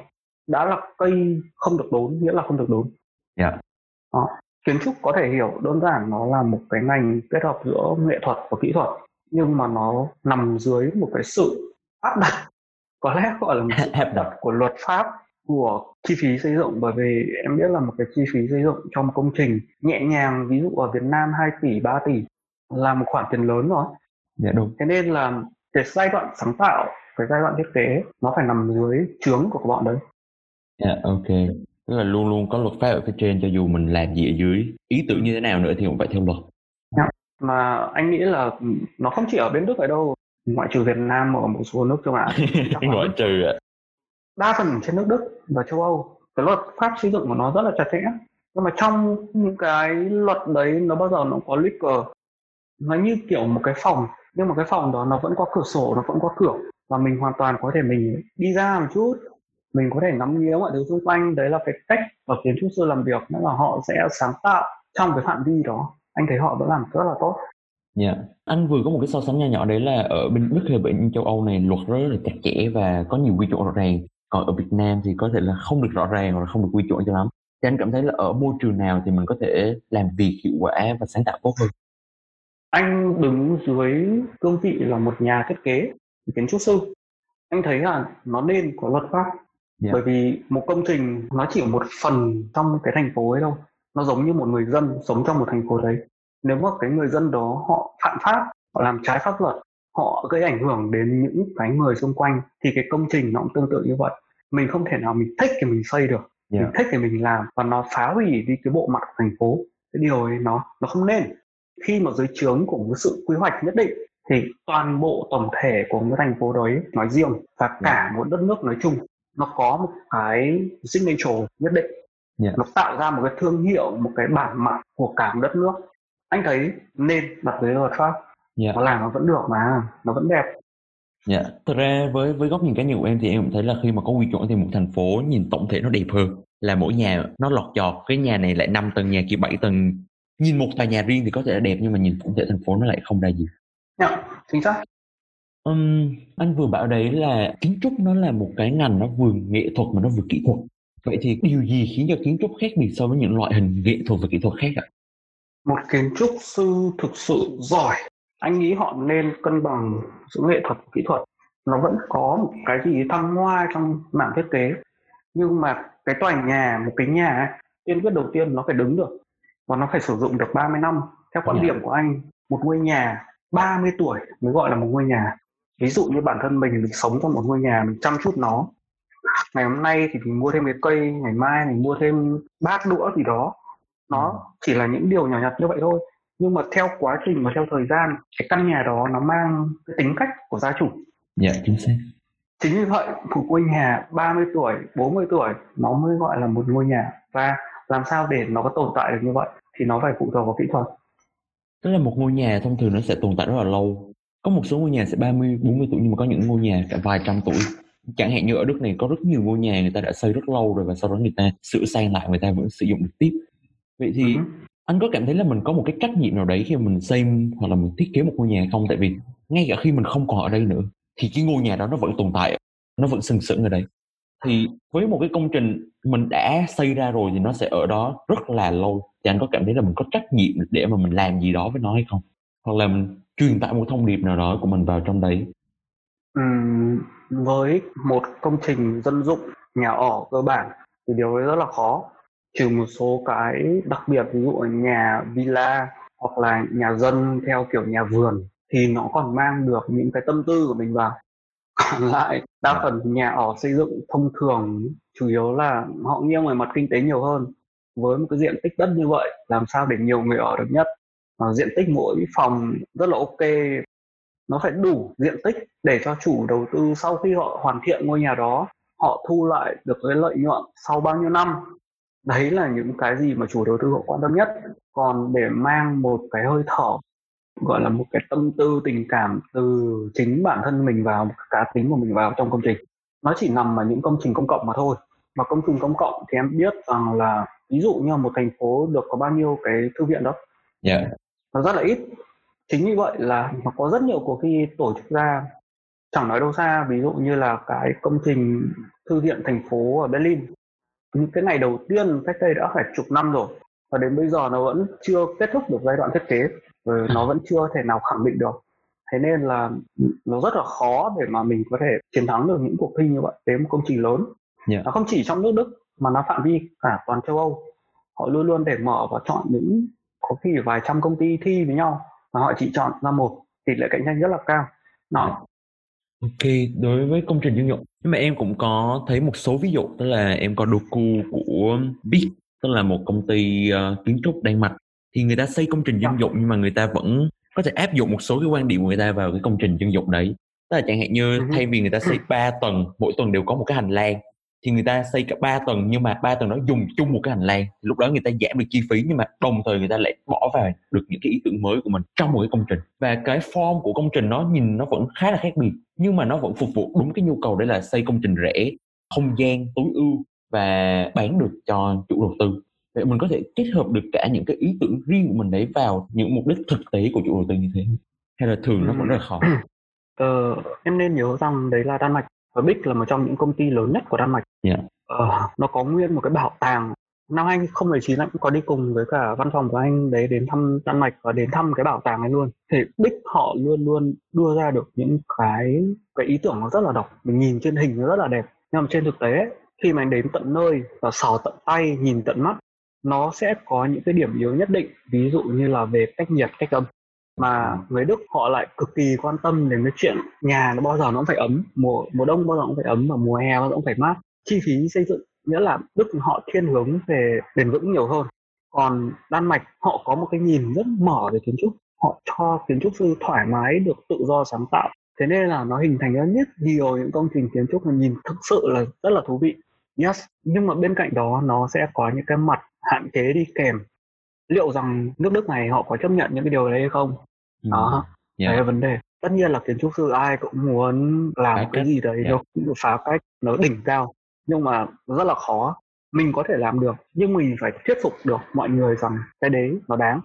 đã là cây không được đốn nghĩa là không được đốn. Yeah. Dạ. Đó. Kiến trúc có thể hiểu đơn giản nó là một cái ngành kết hợp giữa nghệ thuật và kỹ thuật nhưng mà nó nằm dưới một cái sự áp đặt có lẽ gọi là một sự <laughs> áp đặt. của luật pháp của chi phí xây dựng. Bởi vì em biết là một cái chi phí xây dựng trong một công trình nhẹ nhàng ví dụ ở Việt Nam 2 tỷ 3 tỷ là một khoản tiền lớn rồi. Dạ đúng. Thế nên là cái giai đoạn sáng tạo cái giai đoạn thiết kế nó phải nằm dưới trướng của các bọn đấy dạ yeah, ok. Tức là luôn luôn có luật pháp ở phía trên cho dù mình làm gì ở dưới. Ý tưởng như thế nào nữa thì cũng phải theo luật. Dạ. mà anh nghĩ là nó không chỉ ở bên Đức ở đâu. Ngoại trừ Việt Nam ở một số nước châu Á <laughs> ngoại trừ ạ. Đa phần trên nước Đức và châu Âu cái luật pháp xây dựng của nó rất là chặt chẽ. Nhưng mà trong những cái luật đấy nó bao giờ nó có liquor nó như kiểu một cái phòng nhưng mà cái phòng đó nó vẫn có cửa sổ nó vẫn có cửa và mình hoàn toàn có thể mình đi ra một chút mình có thể ngắm nghía mọi thứ xung quanh đấy là cái cách mà kiến trúc sư làm việc nghĩa là họ sẽ sáng tạo trong cái phạm vi đó anh thấy họ vẫn làm rất là tốt Dạ, yeah. anh vừa có một cái so sánh nhỏ nhỏ đấy là ở bên Đức hay bên châu Âu này luật rất là chặt chẽ và có nhiều quy chuẩn rõ ràng. Còn ở Việt Nam thì có thể là không được rõ ràng hoặc là không được quy chuẩn cho lắm. Thì anh cảm thấy là ở môi trường nào thì mình có thể làm việc hiệu quả và sáng tạo tốt hơn? Anh đứng dưới cương vị là một nhà thiết kế, kiến trúc sư. Anh thấy là nó nên có luật pháp yeah. Dạ. bởi vì một công trình nó chỉ một phần trong cái thành phố ấy đâu nó giống như một người dân sống trong một thành phố đấy nếu mà cái người dân đó họ phạm pháp họ làm trái pháp luật họ gây ảnh hưởng đến những cái người xung quanh thì cái công trình nó cũng tương tự như vậy mình không thể nào mình thích thì mình xây được yeah. mình dạ. thích thì mình làm và nó phá hủy đi cái bộ mặt của thành phố cái điều ấy nó nó không nên khi mà dưới trướng của một sự quy hoạch nhất định thì toàn bộ tổng thể của một thành phố đấy nói riêng và cả dạ. một đất nước nói chung nó có một cái signature nhất định. Dạ. nó tạo ra một cái thương hiệu một cái bản mặt của cả một đất nước. Anh thấy nên đặt dưới luật pháp Dạ. nó làm nó vẫn được mà nó vẫn đẹp. Dạ, thật ra với với góc nhìn cá nhân của em thì em cũng thấy là khi mà có quy chuẩn thì một thành phố nhìn tổng thể nó đẹp hơn. Là mỗi nhà nó lọt chọt cái nhà này lại 5 tầng nhà kia 7 tầng. Nhìn một tòa nhà riêng thì có thể là đẹp nhưng mà nhìn tổng thể thành phố nó lại không ra gì. Dạ, chính xác Ừm, anh vừa bảo đấy là kiến trúc nó là một cái ngành nó vừa nghệ thuật mà nó vừa kỹ thuật. Vậy thì điều gì khiến cho kiến trúc khác biệt so với những loại hình nghệ thuật và kỹ thuật khác ạ? Một kiến trúc sư thực sự giỏi anh nghĩ họ nên cân bằng giữa nghệ thuật và kỹ thuật. Nó vẫn có một cái gì thăng hoa trong mảng thiết kế nhưng mà cái tòa nhà một cái nhà tiên quyết đầu tiên nó phải đứng được và nó phải sử dụng được 30 năm. Theo quan Dạ. điểm của anh một ngôi nhà 30 tuổi mới gọi là một ngôi nhà ví dụ như bản thân mình mình sống trong một ngôi nhà mình chăm chút nó. Ngày hôm nay thì mình mua thêm cái cây ngày mai mình mua thêm bát đũa gì đó. Nó chỉ là những điều nhỏ nhặt như vậy thôi. Nhưng mà theo quá trình và theo thời gian cái căn nhà đó nó mang cái tính cách của gia chủ. Dạ chính xác. Chính vì vậy một ngôi nhà 30 tuổi 40 tuổi nó mới gọi là một ngôi nhà. Và làm sao để nó có tồn tại được như vậy thì nó phải phụ thuộc vào kỹ thuật. Tức là một ngôi nhà thông thường nó sẽ tồn tại rất là lâu có một số ngôi nhà sẽ 30, 40 tuổi nhưng mà có những ngôi nhà cả vài trăm tuổi. Chẳng hạn như ở đất này có rất nhiều ngôi nhà người ta đã xây rất lâu rồi và sau đó người ta sửa sang lại người ta vẫn sử dụng được tiếp. Vậy thì Ừ. anh có cảm thấy là mình có một cái trách nhiệm nào đấy khi mình xây hoặc là mình thiết kế một ngôi nhà không? Tại vì ngay cả khi mình không còn ở đây nữa thì cái ngôi nhà đó nó vẫn tồn tại nó vẫn sừng sững ở đây. Thì với một cái công trình mình đã xây ra rồi thì nó sẽ ở đó rất là lâu. Thì anh có cảm thấy là mình có trách nhiệm để mà mình làm gì đó với nó hay không? Hoặc là mình truyền tải một thông điệp nào đó của mình vào trong đấy? Ừm, với một công trình dân dụng nhà ở cơ bản thì điều ấy rất là khó. Trừ một số cái đặc biệt ví dụ nhà villa hoặc là nhà dân theo kiểu nhà vườn thì nó còn mang được những cái tâm tư của mình vào. Còn lại đa Dạ. phần nhà ở xây dựng thông thường chủ yếu là họ nghiêng về mặt kinh tế nhiều hơn. Với một cái diện tích đất như vậy làm sao để nhiều người ở được nhất và diện tích mỗi phòng rất là ok. Nó phải đủ diện tích để cho chủ đầu tư sau khi họ hoàn thiện ngôi nhà đó, họ thu lại được cái lợi nhuận sau bao nhiêu năm. Đấy là những cái gì mà chủ đầu tư họ quan tâm nhất. Còn để mang một cái hơi thở, gọi là một cái tâm tư, tình cảm từ chính bản thân mình vào, một cá tính của mình vào trong công trình, nó chỉ nằm ở những công trình công cộng mà thôi. Và công trình công cộng thì em biết rằng là, ví dụ như một thành phố được có bao nhiêu cái thư viện đó. Yeah nó rất là ít. Chính vì vậy là nó có rất nhiều cuộc thi tổ chức ra chẳng nói đâu xa ví dụ như là cái công trình thư viện thành phố ở Berlin. Những cái ngày đầu tiên cách đây đã phải chục năm rồi và đến bây giờ nó vẫn chưa kết thúc được giai đoạn thiết kế rồi nó vẫn chưa thể nào khẳng định được. Thế nên là nó rất là khó để mà mình có thể chiến thắng được những cuộc thi như vậy. Đến một công trình lớn. Dạ. nó không chỉ trong nước Đức mà nó phạm vi cả toàn châu Âu. Họ luôn luôn để mở và chọn những có khi vài trăm công ty thi với nhau và họ chỉ chọn ra một tỷ lệ cạnh tranh rất là cao. Đó. Ok, đối với công trình dân dụng Nhưng mà em cũng có thấy một số ví dụ Tức là em có docu của BIC Tức là một công ty ờ, kiến trúc Đan Mạch. Thì người ta xây công trình dân dụng Nhưng mà người ta vẫn có thể áp dụng một số cái quan điểm của người ta vào cái công trình dân dụng đấy. Tức là chẳng hạn như Ừ. thay vì người ta xây 3 tầng Mỗi tầng đều có một cái hành lang thì người ta xây cả ba tầng nhưng mà ba tầng đó dùng chung một cái hành lang. Lúc đó người ta giảm được chi phí nhưng mà đồng thời người ta lại bỏ vào được những cái ý tưởng mới của mình trong một cái công trình. Và cái form của công trình nó nhìn nó vẫn khá là khác biệt nhưng mà nó vẫn phục vụ đúng cái nhu cầu đấy là xây công trình rẻ không gian tối ưu và bán được cho chủ đầu tư. Vậy mình có thể kết hợp được cả những cái ý tưởng riêng của mình đấy vào những mục đích thực tế của chủ đầu tư như thế hay là thường nó vẫn rất là khó? <clears throat> Ờ, em nên nhớ rằng đấy là Đan Mạch và Big là một trong những công ty lớn nhất của Đan Mạch. Dạ. ờ, nó có nguyên một cái bảo tàng. Năm 2019 anh cũng có đi cùng với cả văn phòng của anh đấy đến thăm Đan Mạch và đến thăm cái bảo tàng này luôn. Thì Big họ luôn luôn đưa ra được những cái cái ý tưởng nó rất là độc. Mình nhìn trên hình nó rất là đẹp. Nhưng mà trên thực tế khi mà anh đến tận nơi và sờ tận tay nhìn tận mắt nó sẽ có những cái điểm yếu nhất định. Ví dụ như là về cách nhiệt cách âm mà người Đức họ lại cực kỳ quan tâm đến cái chuyện nhà nó bao giờ nó cũng phải ấm, mùa mùa đông bao giờ cũng phải ấm và mùa hè bao giờ cũng phải mát. Chi phí xây dựng nghĩa là Đức họ thiên hướng về bền vững nhiều hơn. Còn Đan Mạch họ có một cái nhìn rất mở về kiến trúc. Họ cho kiến trúc sư thoải mái được tự do sáng tạo. Thế nên là nó hình thành ra rất nhiều những công trình kiến trúc mà nhìn thực sự là rất là thú vị. Yes, nhưng mà bên cạnh đó nó sẽ có những cái mặt hạn chế đi kèm. Liệu rằng nước Đức này họ có chấp nhận những cái điều đấy hay không? Ừ. đó Dạ. đấy là vấn đề tất nhiên là kiến trúc sư ai cũng muốn làm Phá cái cách. gì đấy Dạ. đâu cũng phá cách nó đỉnh cao nhưng mà rất là khó mình có thể làm được nhưng mình phải thuyết phục được mọi người rằng cái đấy nó đáng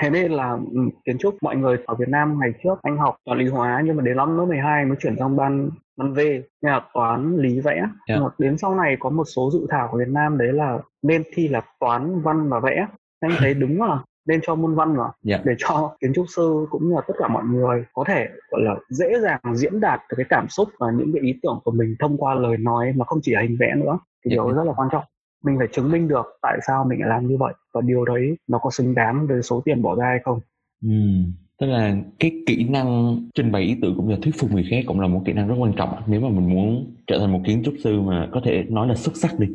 thế nên là ừ, kiến trúc mọi người ở Việt Nam ngày trước anh học toán lý hóa nhưng mà đến năm lớp 12 mới chuyển sang ban ban V như là toán lý vẽ Dạ. Nhưng mà đến sau này có một số dự thảo của Việt Nam đấy là nên thi là toán văn và vẽ anh thấy đúng là nên cho môn văn mà Dạ. để cho kiến trúc sư cũng như là tất cả mọi người có thể gọi là dễ dàng diễn đạt được cái cảm xúc và những cái ý tưởng của mình thông qua lời nói mà không chỉ là hình vẽ nữa thì Dạ. điều đó rất là quan trọng mình phải chứng minh được tại sao mình lại làm như vậy và điều đấy nó có xứng đáng với số tiền bỏ ra hay không Ừ. Tức là cái kỹ năng trình bày ý tưởng cũng như là thuyết phục người khác cũng là một kỹ năng rất quan trọng nếu mà mình muốn trở thành một kiến trúc sư mà có thể nói là xuất sắc đi.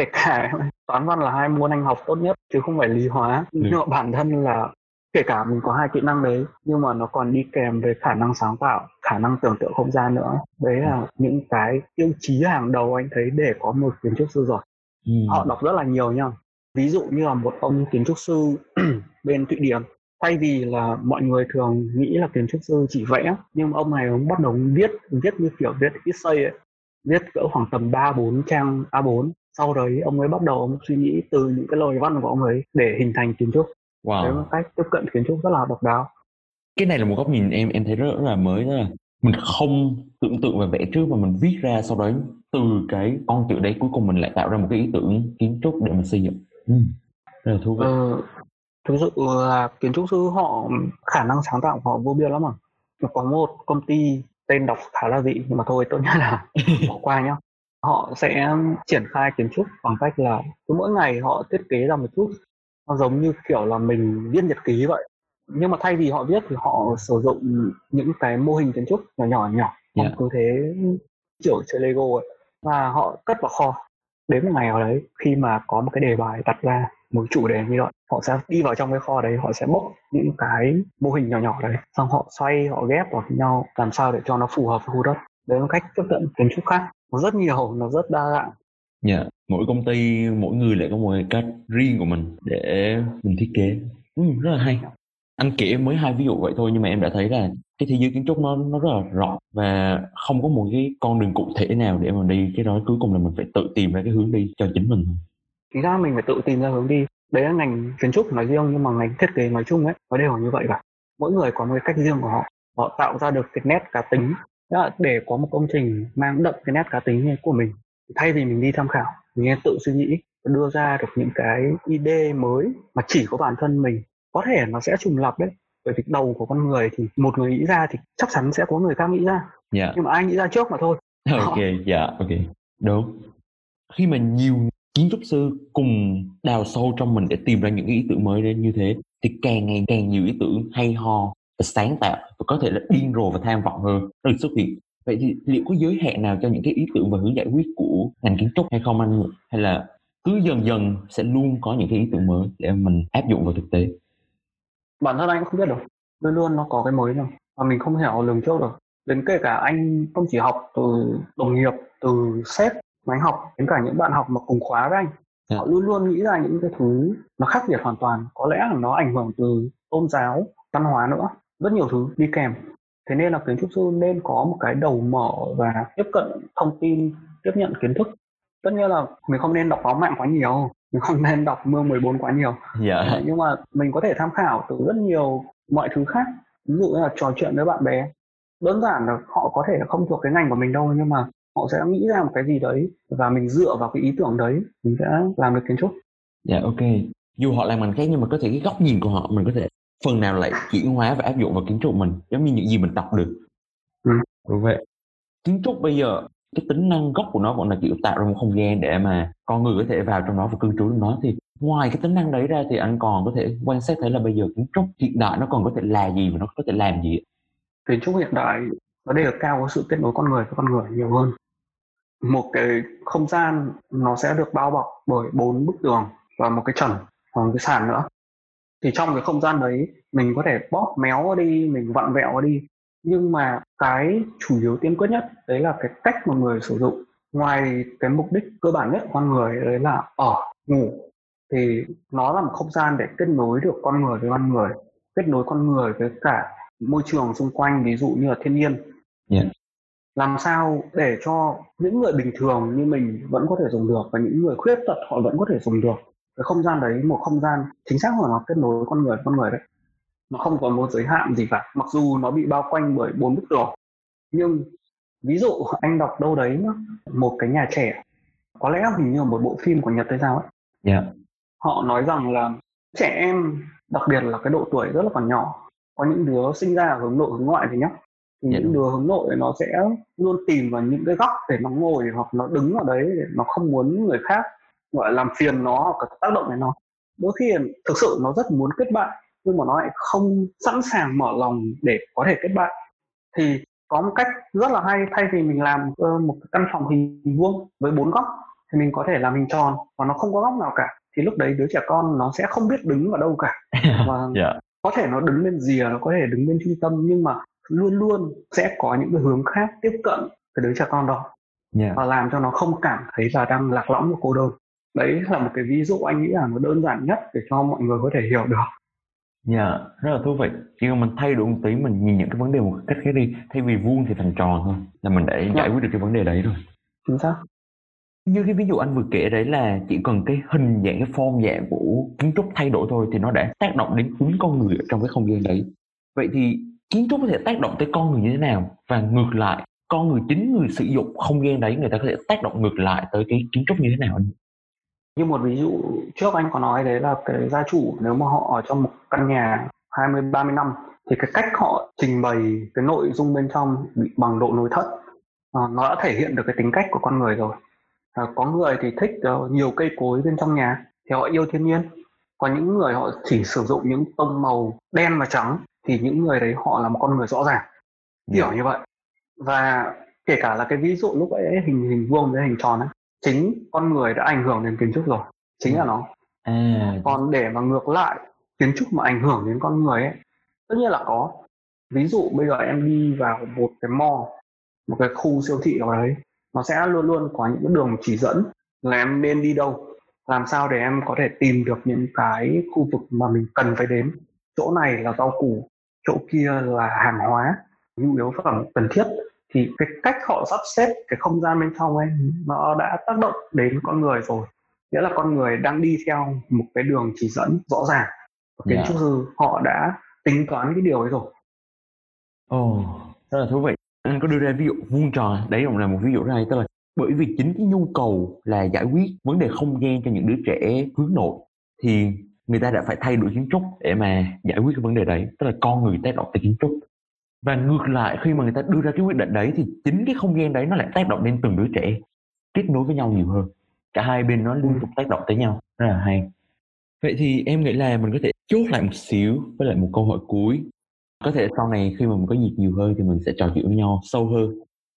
Kể cả <laughs> toán văn là hai môn anh học tốt nhất chứ không phải lý hóa. Nhưng mà bản thân là kể cả mình có hai kỹ năng đấy nhưng mà nó còn đi kèm với khả năng sáng tạo khả năng tưởng tượng không gian nữa. Đấy là những cái tiêu chí hàng đầu anh thấy để có một kiến trúc sư giỏi. Ừ. họ đọc rất là nhiều nha. Ví dụ như là một ông kiến trúc sư <clears throat> bên thụy điển. Thay vì là mọi người thường nghĩ là kiến trúc sư chỉ vẽ nhưng mà ông này ông bắt đầu viết viết như kiểu viết essay ấy. Viết cỡ khoảng tầm 3 4 trang A4 sau đấy ông ấy bắt đầu ông suy nghĩ từ những cái lời văn của ông ấy để hình thành kiến trúc đấy là Wow. cách tiếp cận kiến trúc rất là độc đáo Cái này là một góc nhìn em em thấy rất, rất là mới đó là mình không tưởng tượng và vẽ trước mà mình viết ra sau đấy từ cái con chữ đấy cuối cùng mình lại tạo ra một cái ý tưởng kiến trúc để mình xây dựng. Ừ. Rất là thú vị. Ờ, thực sự là kiến trúc sư họ khả năng sáng tạo của họ vô biên lắm mà có một công ty tên đọc khá là dị nhưng mà thôi tốt nhất là bỏ qua nhá họ sẽ triển khai kiến trúc bằng cách là cứ mỗi ngày họ thiết kế ra một chút. Nó giống như kiểu là mình viết nhật ký vậy. Nhưng mà thay vì họ viết thì họ sử dụng những cái mô hình kiến trúc nhỏ nhỏ nhỏ Dạ. yeah. cứ thế kiểu chơi Lego ấy. Và họ cất vào kho. Đến một ngày nào đấy khi mà có một cái đề bài đặt ra một chủ đề như vậy họ sẽ đi vào trong cái kho đấy họ sẽ bốc những cái mô hình nhỏ nhỏ đấy. Xong họ xoay họ ghép vào với nhau làm sao để cho nó phù hợp với khu đất. Đấy là cách tiếp cận kiến trúc khác nó rất nhiều nó rất đa dạng Dạ, mỗi công ty, mỗi người lại có một cái cách riêng của mình để mình thiết kế. Ừ, rất là hay. Anh kể mới hai ví dụ vậy thôi nhưng mà em đã thấy là cái thế giới kiến trúc nó nó rất là rộng và không có một cái con đường cụ thể nào để mà đi. Cái đó cuối cùng là mình phải tự tìm ra cái hướng đi cho chính mình thôi. thì ra mình phải tự tìm ra hướng đi đấy là ngành kiến trúc nói riêng nhưng mà ngành thiết kế nói chung ấy nó đều như vậy cả mỗi người có một cái cách riêng của họ họ tạo ra được cái nét cá tính Là để có một công trình mang đậm cái nét cá tính của mình thay vì mình đi tham khảo mình nên tự suy nghĩ đưa ra được những cái idea mới mà chỉ có bản thân mình. Có thể nó sẽ trùng lặp đấy bởi vì đầu của con người thì một người nghĩ ra thì chắc chắn sẽ có người khác nghĩ ra. Dạ, nhưng mà ai nghĩ ra trước mà thôi. <laughs> Ok, dạ, ok. Đúng. Khi mà nhiều kiến trúc sư cùng đào sâu trong mình để tìm ra những ý tưởng mới đến như thế thì càng ngày càng nhiều ý tưởng hay ho sáng tạo và có thể là điên rồ và tham vọng hơn nó được xuất hiện. Vậy thì liệu có giới hạn nào cho những cái ý tưởng và hướng giải quyết của ngành kiến trúc hay không anh? Hay là cứ dần dần sẽ luôn có những cái ý tưởng mới để mình áp dụng vào thực tế? Bản thân anh cũng không biết được luôn luôn nó có cái mới nào mà mình không nào lường trước được đến kể cả anh không chỉ học từ đồng nghiệp từ sếp mà anh học đến cả những bạn học mà cùng khóa với anh Dạ. họ luôn luôn nghĩ ra những cái thứ nó khác biệt hoàn toàn. Có lẽ là nó ảnh hưởng từ tôn giáo văn hóa nữa rất nhiều thứ đi kèm. Thế nên là kiến trúc sư nên có một cái đầu mở và tiếp cận thông tin tiếp nhận kiến thức. Tất nhiên là mình không nên đọc báo mạng quá nhiều mình không nên đọc mương 14 quá nhiều. Dạ. Đấy, nhưng mà mình có thể tham khảo từ rất nhiều mọi thứ khác. Ví dụ như là trò chuyện với bạn bè. Đơn giản là họ có thể là không thuộc cái ngành của mình đâu nhưng mà họ sẽ nghĩ ra một cái gì đấy và mình dựa vào cái ý tưởng đấy mình sẽ làm được kiến trúc. Dạ ok. Dù họ làm ngành khác nhưng mà có thể cái góc nhìn của họ mình có thể phần nào lại chuyển hóa và áp dụng vào kiến trúc mình giống như những gì mình đọc được. Ừ. đúng vậy. Kiến trúc bây giờ cái tính năng gốc của nó vẫn là kiểu tạo ra một không gian để mà con người có thể vào trong đó và cư trú trong đó. Thì ngoài cái tính năng đấy ra thì anh còn có thể quan sát thấy là bây giờ kiến trúc hiện đại nó còn có thể là gì và nó có thể làm gì kiến trúc hiện đại nó đề cao có sự kết nối con người với con người nhiều hơn. Một cái không gian nó sẽ được bao bọc bởi bốn bức tường và một cái trần và một cái sàn nữa thì trong cái không gian đấy mình có thể bóp méo đi mình vặn vẹo đi. Nhưng mà cái chủ yếu tiên quyết nhất đấy là cái cách mà người sử dụng. Ngoài cái mục đích cơ bản nhất của con người đấy là ở ngủ. Thì nó là một không gian để kết nối được con người với con người kết nối con người với cả môi trường xung quanh ví dụ như là thiên nhiên. Yeah. làm sao để cho những người bình thường như mình vẫn có thể dùng được và những người khuyết tật họ vẫn có thể dùng được cái không gian đấy một không gian chính xác là nó kết nối con người con người đấy. Nó không có một giới hạn gì cả. Mặc dù nó bị bao quanh bởi bốn bức tường. Nhưng ví dụ anh đọc đâu đấy một cái nhà trẻ. Có lẽ hình như một bộ phim của nhật hay sao ấy. Yeah. họ nói rằng là trẻ em đặc biệt là cái độ tuổi rất là còn nhỏ có những đứa sinh ra hướng nội hướng ngoại thì nhá thì yeah. những đứa hướng nội nó sẽ luôn tìm vào những cái góc để nó ngồi hoặc nó đứng ở đấy để nó không muốn người khác gọi là làm phiền nó hoặc tác động đến nó đôi khi thực sự nó rất muốn kết bạn nhưng mà nó lại không sẵn sàng mở lòng để có thể kết bạn thì có một cách rất là hay thay vì mình làm uh, một căn phòng hình vuông với bốn góc thì mình có thể làm hình tròn và nó không có góc nào cả thì lúc đấy đứa trẻ con nó sẽ không biết đứng ở đâu cả <laughs> và yeah. Dạ. có thể nó đứng bên rìa nó có thể đứng bên trung tâm nhưng mà luôn luôn sẽ có những cái hướng khác tiếp cận cái đứa trẻ con đó yeah. và làm cho nó không cảm thấy là đang lạc lõng và cô đơn đấy là một cái ví dụ anh nghĩ là nó đơn giản nhất để cho mọi người có thể hiểu được Dạ, rất là thú vị. Chỉ cần mình thay đổi một tí, mình nhìn những cái vấn đề một cách khác đi, thay vì vuông thì thành tròn thôi, là mình đã Dạ. giải quyết được cái vấn đề đấy rồi. chính xác Như cái ví dụ anh vừa kể đấy là chỉ cần cái hình dạng, cái form dạng của kiến trúc thay đổi thôi thì nó đã tác động đến chính con người ở trong cái không gian đấy. Vậy thì kiến trúc có thể tác động tới con người như thế nào? Và ngược lại, con người chính người sử dụng không gian đấy người ta có thể tác động ngược lại tới cái kiến trúc như thế nào anh? Như một ví dụ trước anh có nói đấy là cái gia chủ nếu mà họ ở trong một căn nhà 20 30 năm thì cái cách họ trình bày cái nội dung bên trong bị bằng độ nối thất à, nó đã thể hiện được cái tính cách của con người rồi. À, có người thì thích uh, nhiều cây cối bên trong nhà thì họ yêu thiên nhiên. Có những người họ chỉ sử dụng những tông màu đen và trắng thì những người đấy họ là một con người rõ ràng. Hiểu. như vậy. Và kể cả là cái ví dụ lúc ấy hình hình vuông với hình tròn ấy chính con người đã ảnh hưởng đến kiến trúc rồi. Chính là nó. À, còn để mà ngược lại kiến trúc mà ảnh hưởng đến con người ấy tất nhiên là có. Ví dụ bây giờ em đi vào một cái mall một cái khu siêu thị nào đấy nó sẽ luôn luôn có những cái đường chỉ dẫn là em nên đi đâu làm sao để em có thể tìm được những cái khu vực mà mình cần phải đến. Chỗ này là rau củ chỗ kia là hàng hóa nhu yếu phẩm cần thiết thì cái cách họ sắp xếp cái không gian bên trong ấy nó đã tác động đến con người rồi nghĩa là con người đang đi theo một cái đường chỉ dẫn rõ ràng và kiến Dạ. trúc sư họ đã tính toán cái điều ấy rồi Ồ, rất là thú vị. Anh có đưa ra ví dụ vuông tròn, đấy cũng là một ví dụ rất hay, tức là bởi vì chính cái nhu cầu là giải quyết vấn đề không gian cho những đứa trẻ hướng nội thì người ta đã phải thay đổi kiến trúc để mà giải quyết cái vấn đề đấy, tức là con người tác động tới kiến trúc. Và ngược lại khi mà người ta đưa ra cái quyết định đấy thì chính cái không gian đấy nó lại tác động đến từng đứa trẻ, kết nối với nhau nhiều hơn. Cả hai bên nó liên tục tác động tới nhau, rất là hay. Vậy thì em nghĩ là mình có thể chốt lại một xíu với lại một câu hỏi cuối. Có thể sau này khi mà mình có dịp nhiều hơn thì mình sẽ trò chuyện với nhau sâu hơn.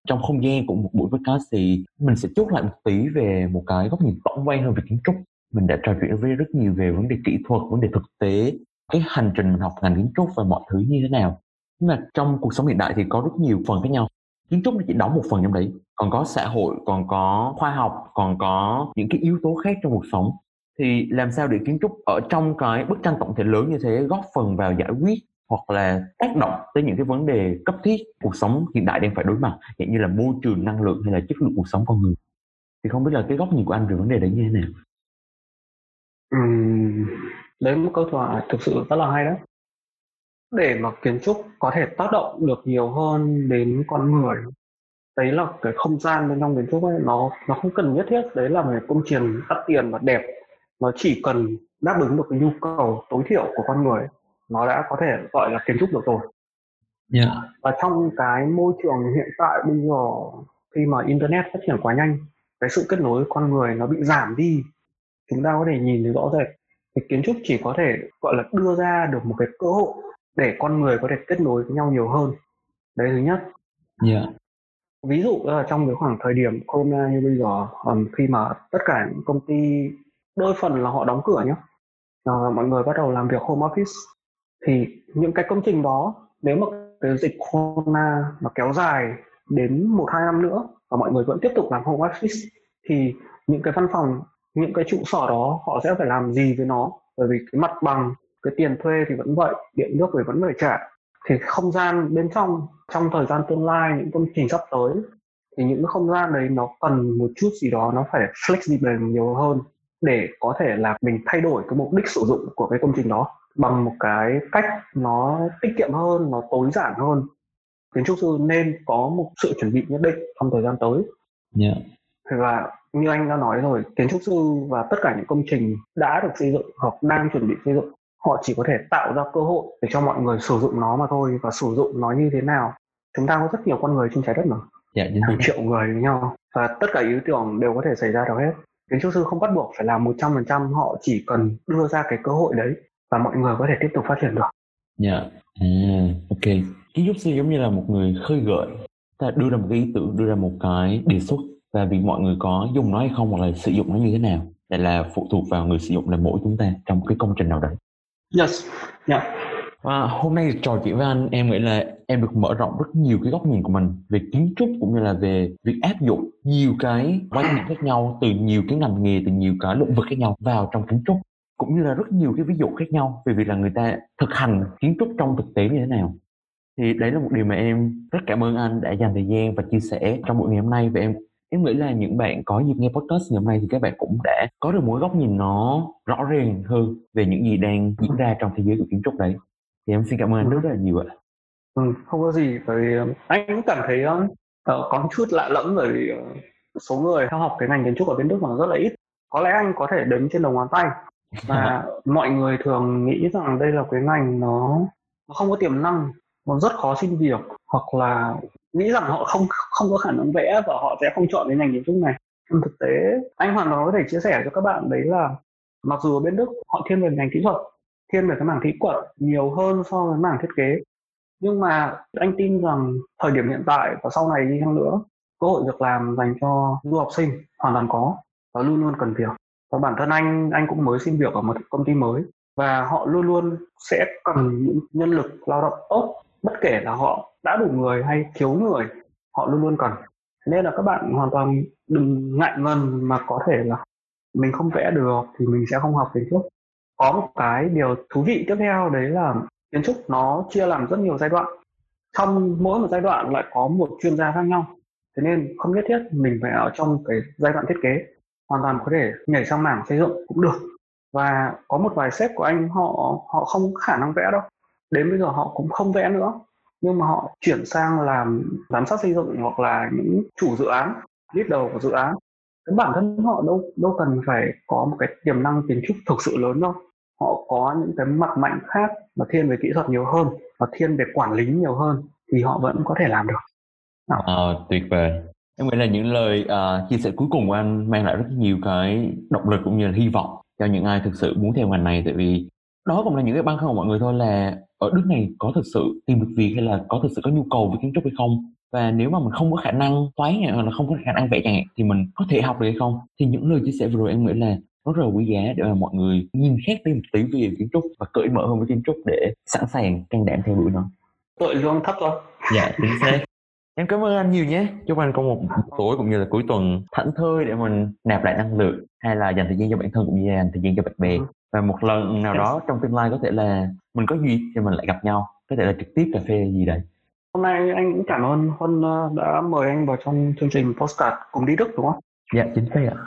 Trong không gian của một buổi podcast thì mình sẽ chốt lại một tí về một cái góc nhìn tổng quan hơn về kiến trúc. Mình đã trò chuyện với rất nhiều về vấn đề kỹ thuật vấn đề thực tế cái hành trình mình học ngành kiến trúc và mọi thứ như thế nào nhưng mà trong cuộc sống hiện đại thì có rất nhiều phần khác nhau. Kiến trúc nó chỉ đóng một phần trong đấy. Còn có xã hội còn có khoa học còn có những cái yếu tố khác trong cuộc sống. Thì làm sao để kiến trúc ở trong cái bức tranh tổng thể lớn như thế góp phần vào giải quyết hoặc là tác động tới những cái vấn đề cấp thiết cuộc sống hiện đại đang phải đối mặt dạng như là môi trường năng lượng hay là chất lượng cuộc sống con người? Thì không biết là cái góc nhìn của anh về vấn đề đấy như thế nào? Uhm, đấy một câu thoại thực sự rất là hay đó để mà kiến trúc có thể tác động được nhiều hơn đến con người. Đấy là cái không gian bên trong kiến trúc ấy nó nó không cần nhất thiết. Đấy là một công trình đắt tiền và đẹp. Nó chỉ cần đáp ứng được cái nhu cầu tối thiểu của con người nó đã có thể gọi là kiến trúc được rồi. Yeah. và trong cái môi trường hiện tại bây giờ khi mà internet phát triển quá nhanh cái sự kết nối con người nó bị giảm đi. Chúng ta có thể nhìn thấy rõ rệt thì kiến trúc chỉ có thể gọi là đưa ra được một cái cơ hội để con người có thể kết nối với nhau nhiều hơn. Đấy thứ nhất. Yeah. ví dụ là trong cái khoảng thời điểm corona như bây giờ ừm, khi mà tất cả những công ty đôi phần là họ đóng cửa nhé Ờ, mọi người bắt đầu làm việc home office thì những cái công trình đó nếu mà cái dịch corona mà kéo dài đến một hai năm nữa và mọi người vẫn tiếp tục làm home office thì những cái văn phòng những cái trụ sở đó họ sẽ phải làm gì với nó? Bởi vì cái mặt bằng cái tiền thuê thì vẫn vậy điện nước thì vẫn phải trả. Thì không gian bên trong trong thời gian tương lai những công trình sắp tới thì những cái không gian đấy nó cần một chút gì đó nó phải flexible nhiều hơn để có thể là mình thay đổi cái mục đích sử dụng của cái công trình đó bằng một cái cách nó tiết kiệm hơn nó tối giản hơn. Kiến trúc sư nên có một sự chuẩn bị nhất định trong thời gian tới. Yeah. thì là như anh đã nói rồi kiến trúc sư và tất cả những công trình đã được xây dựng hoặc đang chuẩn bị xây dựng họ chỉ có thể tạo ra cơ hội để cho mọi người sử dụng nó mà thôi và sử dụng nó như thế nào. Chúng ta có rất nhiều con người trên trái đất mà. Dạ, hàng triệu người với nhau. Và tất cả ý tưởng đều có thể xảy ra được hết. Kiến trúc sư không bắt buộc phải làm một trăm phần trăm họ chỉ cần đưa ra cái cơ hội đấy và mọi người có thể tiếp tục phát triển được. Dạ. Yeah. à, ok. Kiến trúc sư giống như là một người khơi gợi. Ta đưa ra một cái ý tưởng đưa ra một cái đề xuất. Và vì mọi người có dùng nó hay không hoặc là sử dụng nó như thế nào lại là phụ thuộc vào người sử dụng là mỗi chúng ta trong cái công trình nào đấy yes. Yeah. và hôm nay trò chuyện với anh, em nghĩ là em được mở rộng rất nhiều cái góc nhìn của mình về kiến trúc cũng như là về việc áp dụng nhiều cái quan điểm khác nhau từ nhiều cái ngành nghề, từ nhiều cái lĩnh vực khác nhau vào trong kiến trúc, cũng như là rất nhiều cái ví dụ khác nhau về việc là người ta thực hành kiến trúc trong thực tế như thế nào. Thì đấy là một điều mà em rất cảm ơn anh đã dành thời gian và chia sẻ trong buổi ngày hôm nay. Và em em nghĩ là những bạn có dịp nghe podcast ngày hôm nay thì các bạn cũng đã có được một góc nhìn nó rõ ràng hơn về những gì đang diễn ra trong thế giới của kiến trúc đấy. Thì em xin cảm ơn anh rất là nhiều ạ. Ừ, không có gì bởi vì anh cũng cảm thấy uh, có chút lạ lẫm bởi vì uh, số người theo học cái ngành kiến trúc ở bên Đức mà rất là ít. Có lẽ anh có thể đếm trên đầu ngón tay. Và <laughs> mọi người thường nghĩ rằng đây là cái ngành nó nó không có tiềm năng nó rất khó xin việc hoặc là nghĩ rằng họ không không có khả năng vẽ và họ sẽ không chọn cái ngành kiến trúc này. Trong thực tế, anh hoàn toàn có thể chia sẻ cho các bạn đấy là mặc dù ở bên đức họ thiên về ngành kỹ thuật, thiên về cái mảng kỹ thuật nhiều hơn so với mảng thiết kế, nhưng mà anh tin rằng thời điểm hiện tại và sau này đi chăng nữa, cơ hội việc làm dành cho du học sinh hoàn toàn có và luôn luôn cần việc. Và bản thân anh anh cũng mới xin việc ở một công ty mới và họ luôn luôn sẽ cần những nhân lực lao động tốt, bất kể là họ đã đủ người hay thiếu người, họ luôn luôn cần nên là các bạn hoàn toàn đừng ngại ngần mà có thể là mình không vẽ được thì mình sẽ không học kiến trúc. Có một cái điều thú vị tiếp theo đấy là kiến trúc nó chia làm rất nhiều giai đoạn. Trong mỗi một giai đoạn lại có một chuyên gia khác nhau. Thế nên không nhất thiết mình phải ở trong cái giai đoạn thiết kế, hoàn toàn có thể nhảy sang mảng xây dựng cũng được. Và có một vài sếp của anh họ họ không có khả năng vẽ đâu. Đến bây giờ họ cũng không vẽ nữa nhưng mà họ chuyển sang làm giám sát xây dựng hoặc là những chủ dự án leader của dự án. Cái bản thân họ đâu đâu cần phải có một cái tiềm năng kiến trúc thực sự lớn đâu. Họ có những cái mặt mạnh khác mà thiên về kỹ thuật nhiều hơn và thiên về quản lý nhiều hơn thì họ vẫn có thể làm được. À, tuyệt vời. Em nghĩ là những lời uh, chia sẻ cuối cùng của anh mang lại rất nhiều cái động lực cũng như là hy vọng cho những ai thực sự muốn theo ngành này. Tại vì đó cũng là những cái băn khoăn của mọi người thôi là ở nước này có thực sự tìm được việc hay là có thực sự có nhu cầu về kiến trúc hay không? Và nếu mà mình không có khả năng toán hoặc là không có khả năng vẽ chẳng hạn thì mình có thể học được hay không? Thì những lời chia sẻ vừa rồi em nghĩ là rất là quý giá để mà mọi người nhìn khác đi một tí về kiến trúc và cởi mở hơn với kiến trúc để sẵn sàng can đảm theo đuổi nó. Tội lương thấp thôi dạ chính xác. Em cảm ơn anh nhiều nhé. Chúc anh có một tối cũng như là cuối tuần thảnh thơi để mình nạp lại năng lượng hay là dành thời gian cho bản thân cũng như dành thời gian cho bạn bè. Và một lần nào đó trong tương lai có thể là mình có duyên thì mình lại gặp nhau có thể là trực tiếp cà phê gì đấy. Hôm nay anh cũng cảm ơn huân ờ, đã mời anh vào trong chương trình postcard cùng đi đức đúng không? Dạ chính xác ạ.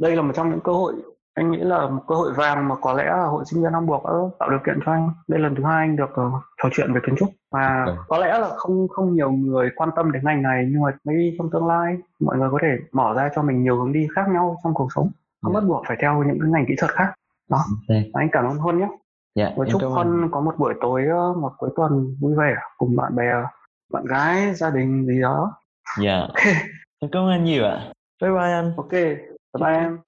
Đây là một trong những cơ hội anh nghĩ là một cơ hội vàng mà có lẽ là hội sinh viên Hamburg đã tạo điều kiện cho anh. Đây lần thứ hai anh được uh, trò chuyện về kiến trúc. Và okay. có lẽ là không không nhiều người quan tâm đến ngành này nhưng mà maybe trong tương lai mọi người có thể mở ra cho mình nhiều hướng đi khác nhau trong cuộc sống. Không yeah. bắt buộc phải theo những cái ngành kỹ thuật khác đó okay. anh cảm ơn huân nhé yeah, và chúc huân có một buổi tối ờ, một cuối tuần vui vẻ cùng bạn bè bạn gái gia đình gì đó dạ yeah. <laughs> okay. cảm ơn anh nhiều ạ bye bye anh ok bye bye em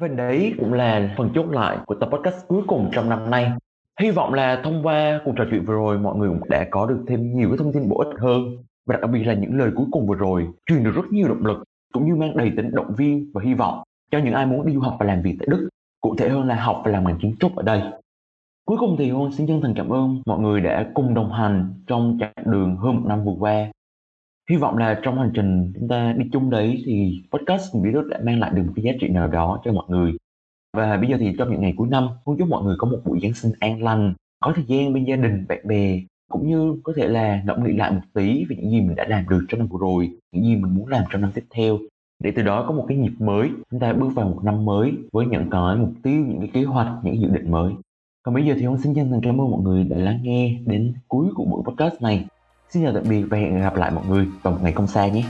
Và đấy cũng là phần chốt lại của tập podcast cuối cùng trong năm nay. Hy vọng là thông qua cuộc trò chuyện vừa rồi mọi người cũng đã có được thêm nhiều cái thông tin bổ ích hơn và đặc biệt là những lời cuối cùng vừa rồi truyền được rất nhiều động lực cũng như mang đầy tính động viên và hy vọng cho những ai muốn đi du học và làm việc tại Đức. cụ thể hơn là học và làm ngành kiến trúc ở đây. Cuối cùng thì Hoan xin chân thành cảm ơn mọi người đã cùng đồng hành trong chặng đường hơn một năm vừa qua. Hy vọng là trong hành trình chúng ta đi chung đấy thì podcast virus đã mang lại được một cái giá trị nào đó cho mọi người. Và bây giờ thì trong những ngày cuối năm, Huân chúc mọi người có một buổi Giáng sinh an lành, có thời gian bên gia đình, bạn bè, cũng như có thể là ngẫm nghĩ lại một tí về những gì mình đã làm được trong năm vừa rồi, những gì mình muốn làm trong năm tiếp theo. Để từ đó có một cái nhịp mới chúng ta bước vào một năm mới với những cái mục tiêu những cái kế hoạch những dự định mới. Còn bây giờ thì ông xin chân thành cảm ơn mọi người đã lắng nghe đến cuối của buổi podcast này. Xin chào tạm biệt và hẹn gặp lại mọi người vào một ngày không xa nhé.